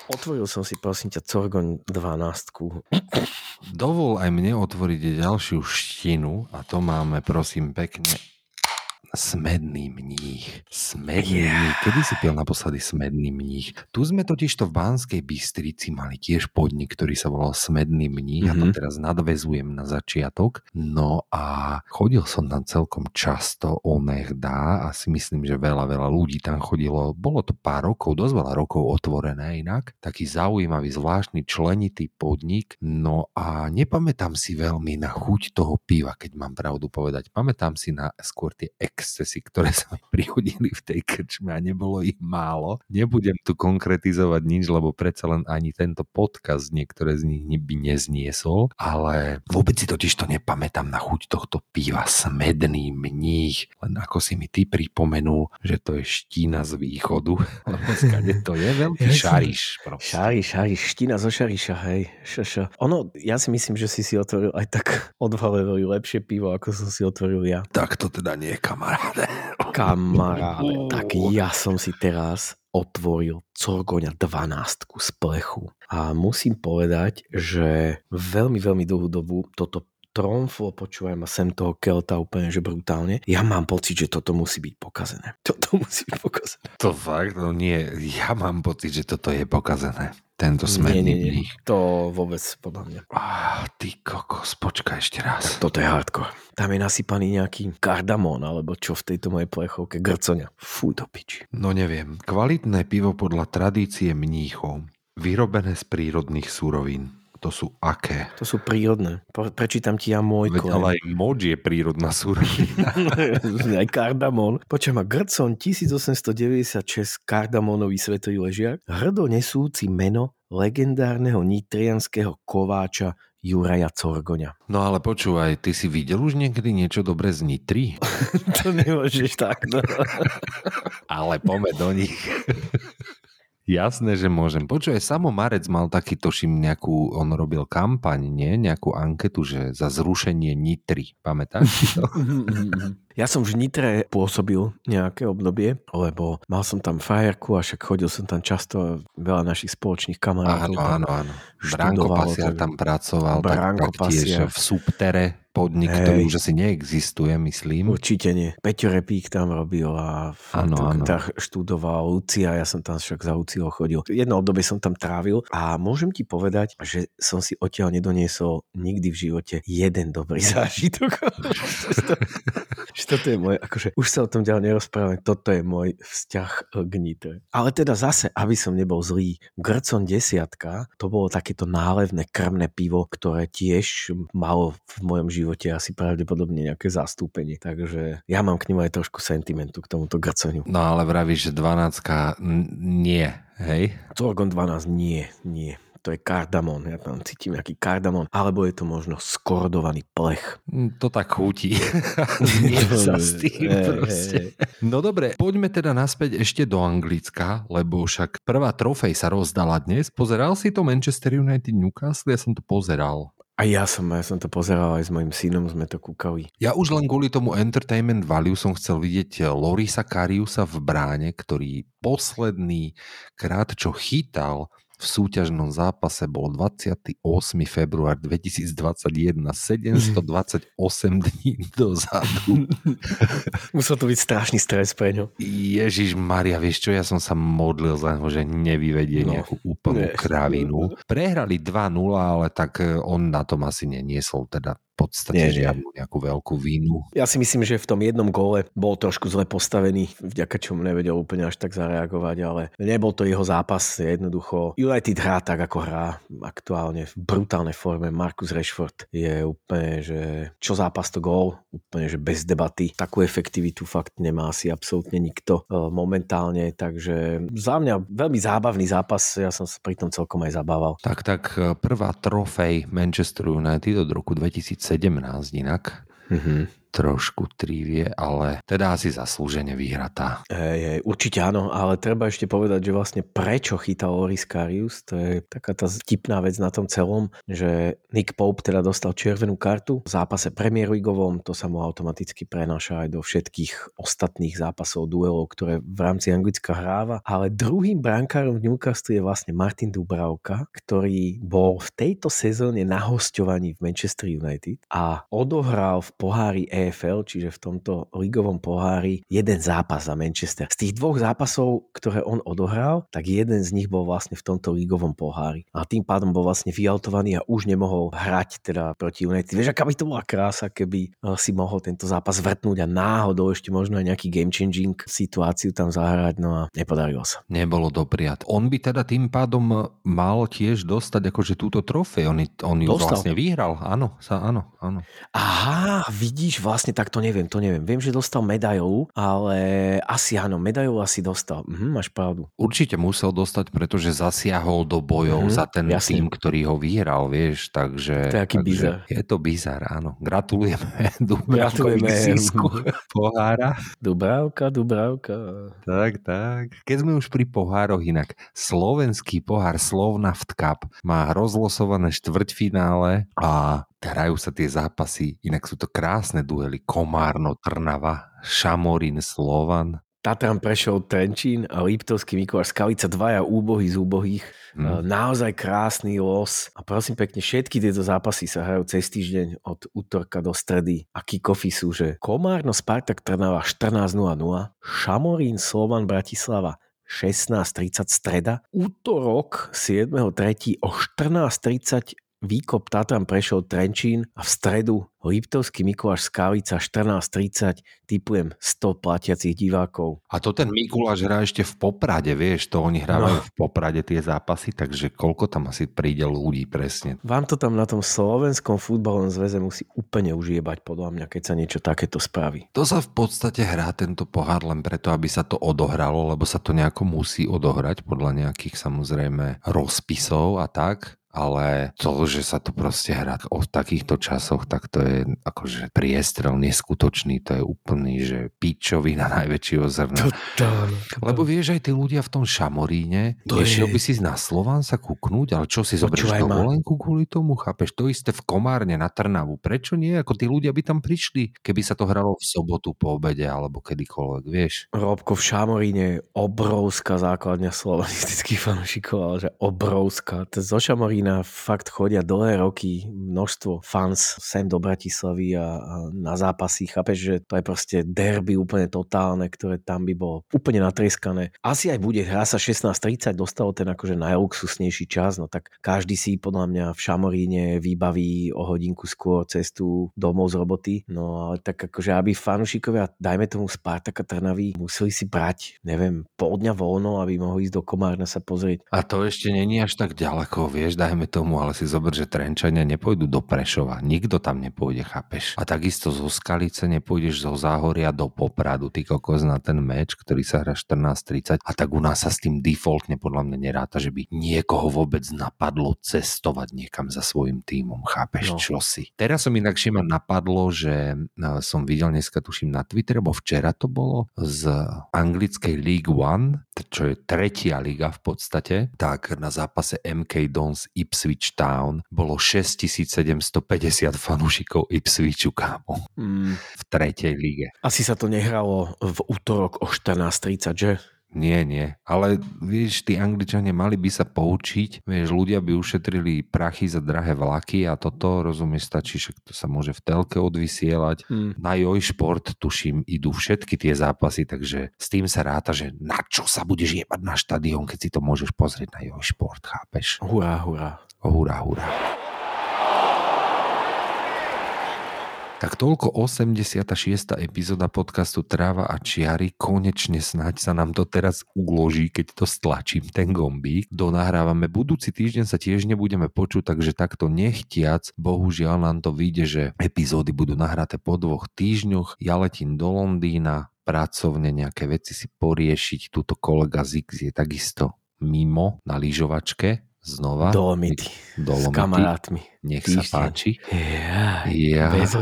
Otvoril som si prosím ťa Corgoň 12. Dovol aj mne otvoriť ďalšiu štinu a to máme prosím pekne Smedný mních. Smedný yeah. mních. Kedy si pil naposledy Smedný mních? Tu sme totižto v Banskej Bystrici mali tiež podnik, ktorý sa volal Smedný mních mm-hmm. a to teraz nadvezujem na začiatok. No a chodil som tam celkom často, onech dá a si myslím, že veľa, veľa ľudí tam chodilo. Bolo to pár rokov, dosť veľa rokov otvorené inak. Taký zaujímavý, zvláštny, členitý podnik. No a nepamätám si veľmi na chuť toho piva, keď mám pravdu povedať. Pamätám si na skôr tie excesy, ktoré sa mi prihodili v tej krčme a nebolo ich málo. Nebudem tu konkretizovať nič, lebo predsa len ani tento podcast niektoré z nich by nezniesol, ale vôbec si totiž to nepamätám na chuť tohto piva smedný mních, len ako si mi ty pripomenul, že to je štína z východu, lebo skade to je veľký šariš. Šári, šári, ština zo šariša, hej. Šaša. Ono, ja si myslím, že si si otvoril aj tak odvalevali lepšie pivo, ako som si otvoril ja. Tak to teda nie, kamaráde. Kamaráde, tak ja som si teraz otvoril Corgoňa 12 z plechu. A musím povedať, že veľmi, veľmi dlhú dobu toto tromflo, počúvaj ma sem toho kelta úplne, že brutálne. Ja mám pocit, že toto musí byť pokazené. Toto musí byť pokazené. To fakt, no nie, ja mám pocit, že toto je pokazené. Tento Nie, smerný nie, nie. mních. To vôbec podľa mňa. Ah, ty kokos, počkaj ešte raz. Toto je hardcore. Tam je nasypaný nejaký kardamón, alebo čo v tejto mojej plechovke, grcoňa. Fú, do piči. No neviem, kvalitné pivo podľa tradície mníchov, vyrobené z prírodných súrovín. To sú aké? To sú prírodné. Prečítam ti ja môj Veď ale aj moč je prírodná súrovina. aj kardamón. Počujem, Grcon 1896 kardamónový svetový ležiak, hrdo nesúci meno legendárneho nitrianského kováča Juraja Corgoňa. No ale počúvaj, ty si videl už niekedy niečo dobré z Nitry? to nemôžeš tak. No. Ale poďme do nich. Jasné, že môžem. Počúvaj, Samo Marec mal taký, toším, nejakú, on robil kampaň, nie? Nejakú anketu, že za zrušenie Nitry. Pamätáš si to? Ja som v Nitre pôsobil nejaké obdobie, lebo mal som tam frajerku a však chodil som tam často, veľa našich spoločných kamarátov. Áno, áno, áno. Branko študovalo, Pasiar tak- tam pracoval, Branko tak taktiež Pasiar. v Subtere, podnik, Hej. ktorý už asi neexistuje, myslím. Určite nie. Peťo Repík tam robil a áno. tak študoval Lucia, ja som tam však za Luciou chodil. Jedno obdobie som tam trávil a môžem ti povedať, že som si odtiaľ nedoniesol nikdy v živote jeden dobrý zážitok. Že toto je môj, akože už sa o tom ďalej nerozprávam, toto je môj vzťah k Nitre. Ale teda zase, aby som nebol zlý, Grcon desiatka, to bolo takéto nálevné krmné pivo, ktoré tiež malo v mojom živote asi pravdepodobne nejaké zastúpenie. Takže ja mám k nemu aj trošku sentimentu k tomuto Grconiu. No ale vravíš, že 12 nie, hej? Torgon 12 nie, nie to je kardamon, ja tam cítim nejaký kardamon, alebo je to možno skorodovaný plech. Mm, To tak chutí. Nie sa s tým Hej, proste. hej, No dobre, poďme teda naspäť ešte do Anglicka, lebo však prvá trofej sa rozdala dnes. Pozeral si to Manchester United Newcastle? Ja som to pozeral. A ja som, ja som to pozeral aj s mojim synom, sme to kúkali. Ja už len kvôli tomu entertainment value som chcel vidieť Lorisa Kariusa v bráne, ktorý posledný krát, čo chytal v súťažnom zápase bol 28. február 2021, 728 dní dozadu. Musel to byť strašný stres pre ňo. Ježiš Maria, vieš čo, ja som sa modlil za neho, že nevyvedie No, nejakú úplnú ne. kravinu. Prehrali 2-0, ale tak eh, on na tom asi neniesol teda podstate Nie, žiadnu nejakú veľkú vínu. Ja si myslím, že v tom jednom góle bol trošku zle postavený, vďaka čomu nevedel úplne až tak zareagovať, ale nebol to jeho zápas, jednoducho. United hrá tak, ako hrá aktuálne v brutálnej forme. Marcus Rashford je úplne, že čo zápas to gól, úplne, že bez debaty. Takú efektivitu fakt nemá asi absolútne nikto e, momentálne, takže za mňa veľmi zábavný zápas, ja som sa pri tom celkom aj zabával. Tak, tak eh, prvá trofej Manchester United od roku 2017 inak. Mhm. Trošku trivie, ale teda asi zaslúžene vyhratá. Hej, určite áno, ale treba ešte povedať, že vlastne prečo chytal Loris Karius, to je taká tá vtipná vec na tom celom, že Nick Pope teda dostal červenú kartu v zápase Premier Leagueovom, to sa mu automaticky prenáša aj do všetkých ostatných zápasov, duelov, ktoré v rámci Anglicka hráva, ale druhým brankárom v Newcastle je vlastne Martin Dubravka, ktorý bol v tejto sezóne na hostovaní v Manchester United a odohral v pohári EFL, čiže v tomto ligovom pohári, jeden zápas za Manchester. Z tých dvoch zápasov, ktoré on odohral, tak jeden z nich bol vlastne v tomto ligovom pohári. A tým pádom bol vlastne vyautovaný a už nemohol hrať teda proti United. Vieš, aká by to bola krása, keby eh, si mohol tento zápas vrtnúť a náhodou ešte možno aj nejaký game changing situáciu tam zahrať, no a nepodarilo sa. Nebolo dopriat. On by teda tým pádom mal tiež dostať akože túto trofej. On, on ju Dostal. vlastne vyhral. Áno, sa, áno, áno. Aha, vidíš, vlastne tak to neviem, to neviem. Viem, že dostal medailu, ale asi áno, medailu asi dostal. Mhm, máš pravdu. Určite musel dostať, pretože zasiahol do bojov Mhm, za ten jasne. tým, ktorý ho vyhral, vieš, takže... To je aký takže bizar. Je to bizar, áno. Gratulujeme Dubravkovi zisku pohára. Dubravka, Dubravka. Tak, tak. Keď sme už pri pohároch inak, slovenský pohár Slovnaft Cup má rozlosované štvrťfinále a hrajú sa tie zápasy, inak sú to krásne duely. Komárno, Trnava, Šamorín, Slovan. Tatran Prešov, Trenčín a Liptovský Mikuláš Skalica, dvaja úbohy z úbohých. Mm. Naozaj krásny los. A prosím pekne, všetky tieto zápasy sa hrajú cez týždeň od útorka do stredy. A kickofy sú, že Komárno Spartak Trnava 14.00, Šamorín Slovan Bratislava 16.30 streda, útorok 7.3. o 14.30 Výkop Tatran Prešov Trenčín a v stredu Liptovský Mikuláš Skalica 14.30 typujem 100 platiacich divákov. A to ten Mikuláš hrá ešte v Poprade, vieš, to oni hrávajú No. v Poprade tie zápasy, takže koľko tam asi príde ľudí presne. Vám to tam na tom slovenskom futbalovom zväze musí úplne užiebať podľa mňa, keď sa niečo takéto spraví. To sa v podstate hrá tento pohár len preto, aby sa to odohralo, lebo sa to nejako musí odohrať podľa nejakých samozrejme rozpisov a tak. Ale to, že sa to proste hrá o takýchto časoch, tak to je akože priestrel neskutočný, to je úplný, že pičovina najväčšieho zrna. Totálne. Lebo vieš, aj tí ľudia v tom Šamoríne, To je- by si na Slován sa kúknúť, ale čo si zoberieš dovolenku kvôli tomu, chápeš? To isté v Komárne na Trnavu. Prečo nie? Ako tí ľudia by tam prišli, keby sa to hralo v sobotu po obede alebo kedykoľvek, vieš? Robko v Šamoríne je obrovská základňa slovanistických fanúšikov, ale že obrovská. To zo Šamorína Šamorína fakt chodia dlhé roky množstvo fans sem do Bratislavy a, a na zápasy. Chápeš, že to je proste derby úplne totálne, ktoré tam by bolo úplne natrieskané. Asi aj bude, hrá sa 16.30, dostalo ten akože najluxusnejší čas, no tak každý si podľa mňa v Šamoríne vybaví o hodinku skôr cestu domov z roboty. No ale tak akože, aby fanúšikovia, dajme tomu Spartaka Trnavy, museli si brať, neviem, pol dňa voľno, aby mohli ísť do Komárna sa pozrieť. A to ešte není až tak ďaleko, vieš, dajme tomu, ale si zober, že Trenčania nepôjdu do Prešova. Nikto tam nepôjde, chápeš? A takisto zo Skalice nepôjdeš zo Záhoria do Popradu, ty kokos na ten meč, ktorý sa hrá 14.30 a tak u nás sa s tým defaultne podľa mňa neráta, že by niekoho vôbec napadlo cestovať niekam za svojim týmom, chápeš, No. čo si. Teraz som inakšie ma napadlo, že e, som videl dneska, tuším na Twitter, alebo včera to bolo, z anglickej League One, čo je tretia liga v podstate, tak na zápase MK Dons Ipswich Town bolo 6750 fanúšikov Ipswichu, kámo, Mm, v tretej lige. asi sa to nehralo v útorok o 14.30, že? Nie, nie. Ale vieš, tí Angličania mali by sa poučiť. Vieš, ľudia by ušetrili prachy za drahé vlaky a toto, rozumieš, stačí, že to sa môže v telke odvysielať. Mm. Na Joj Šport, tuším, idú všetky tie zápasy, takže s tým sa ráta, že na čo sa budeš jebať na štadión, keď si to môžeš pozrieť na Joj Šport, chápeš? Hurá, hurá. Hurá, hurá. Tak toľko 86. epizóda podcastu Tráva a čiary. Konečne snáď sa nám to teraz uloží, keď to stlačím, ten gombík. Donahrávame. Budúci týždeň sa tiež nebudeme počuť, takže takto nechtiac. Bohužiaľ nám to vyjde, že epizódy budú nahraté po dvoch týždňoch. Ja letím do Londýna, pracovne nejaké veci si poriešiť. Tuto kolega Zix je takisto mimo na lyžovačke znova. Dolomity. S Dolomity. kamarátmi. Nech sa Týždeň. páči. Ja, Ja, bez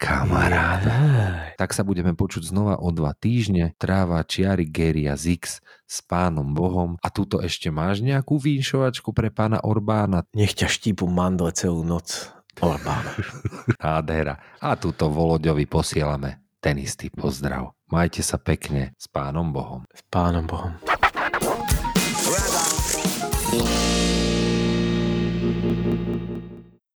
kamarát. Jaj. Tak sa budeme počuť znova o dva týždne. Tráva, čiary, Geria, Zix s pánom Bohom. A tuto ešte máš nejakú vínšovačku pre pána Orbána? Nech ťa štípu mandle celú noc. Orbán. Nádhera. A tuto Voloďovi posielame ten istý pozdrav. Majte sa pekne s pánom Bohom. S pánom Bohom. Yeah.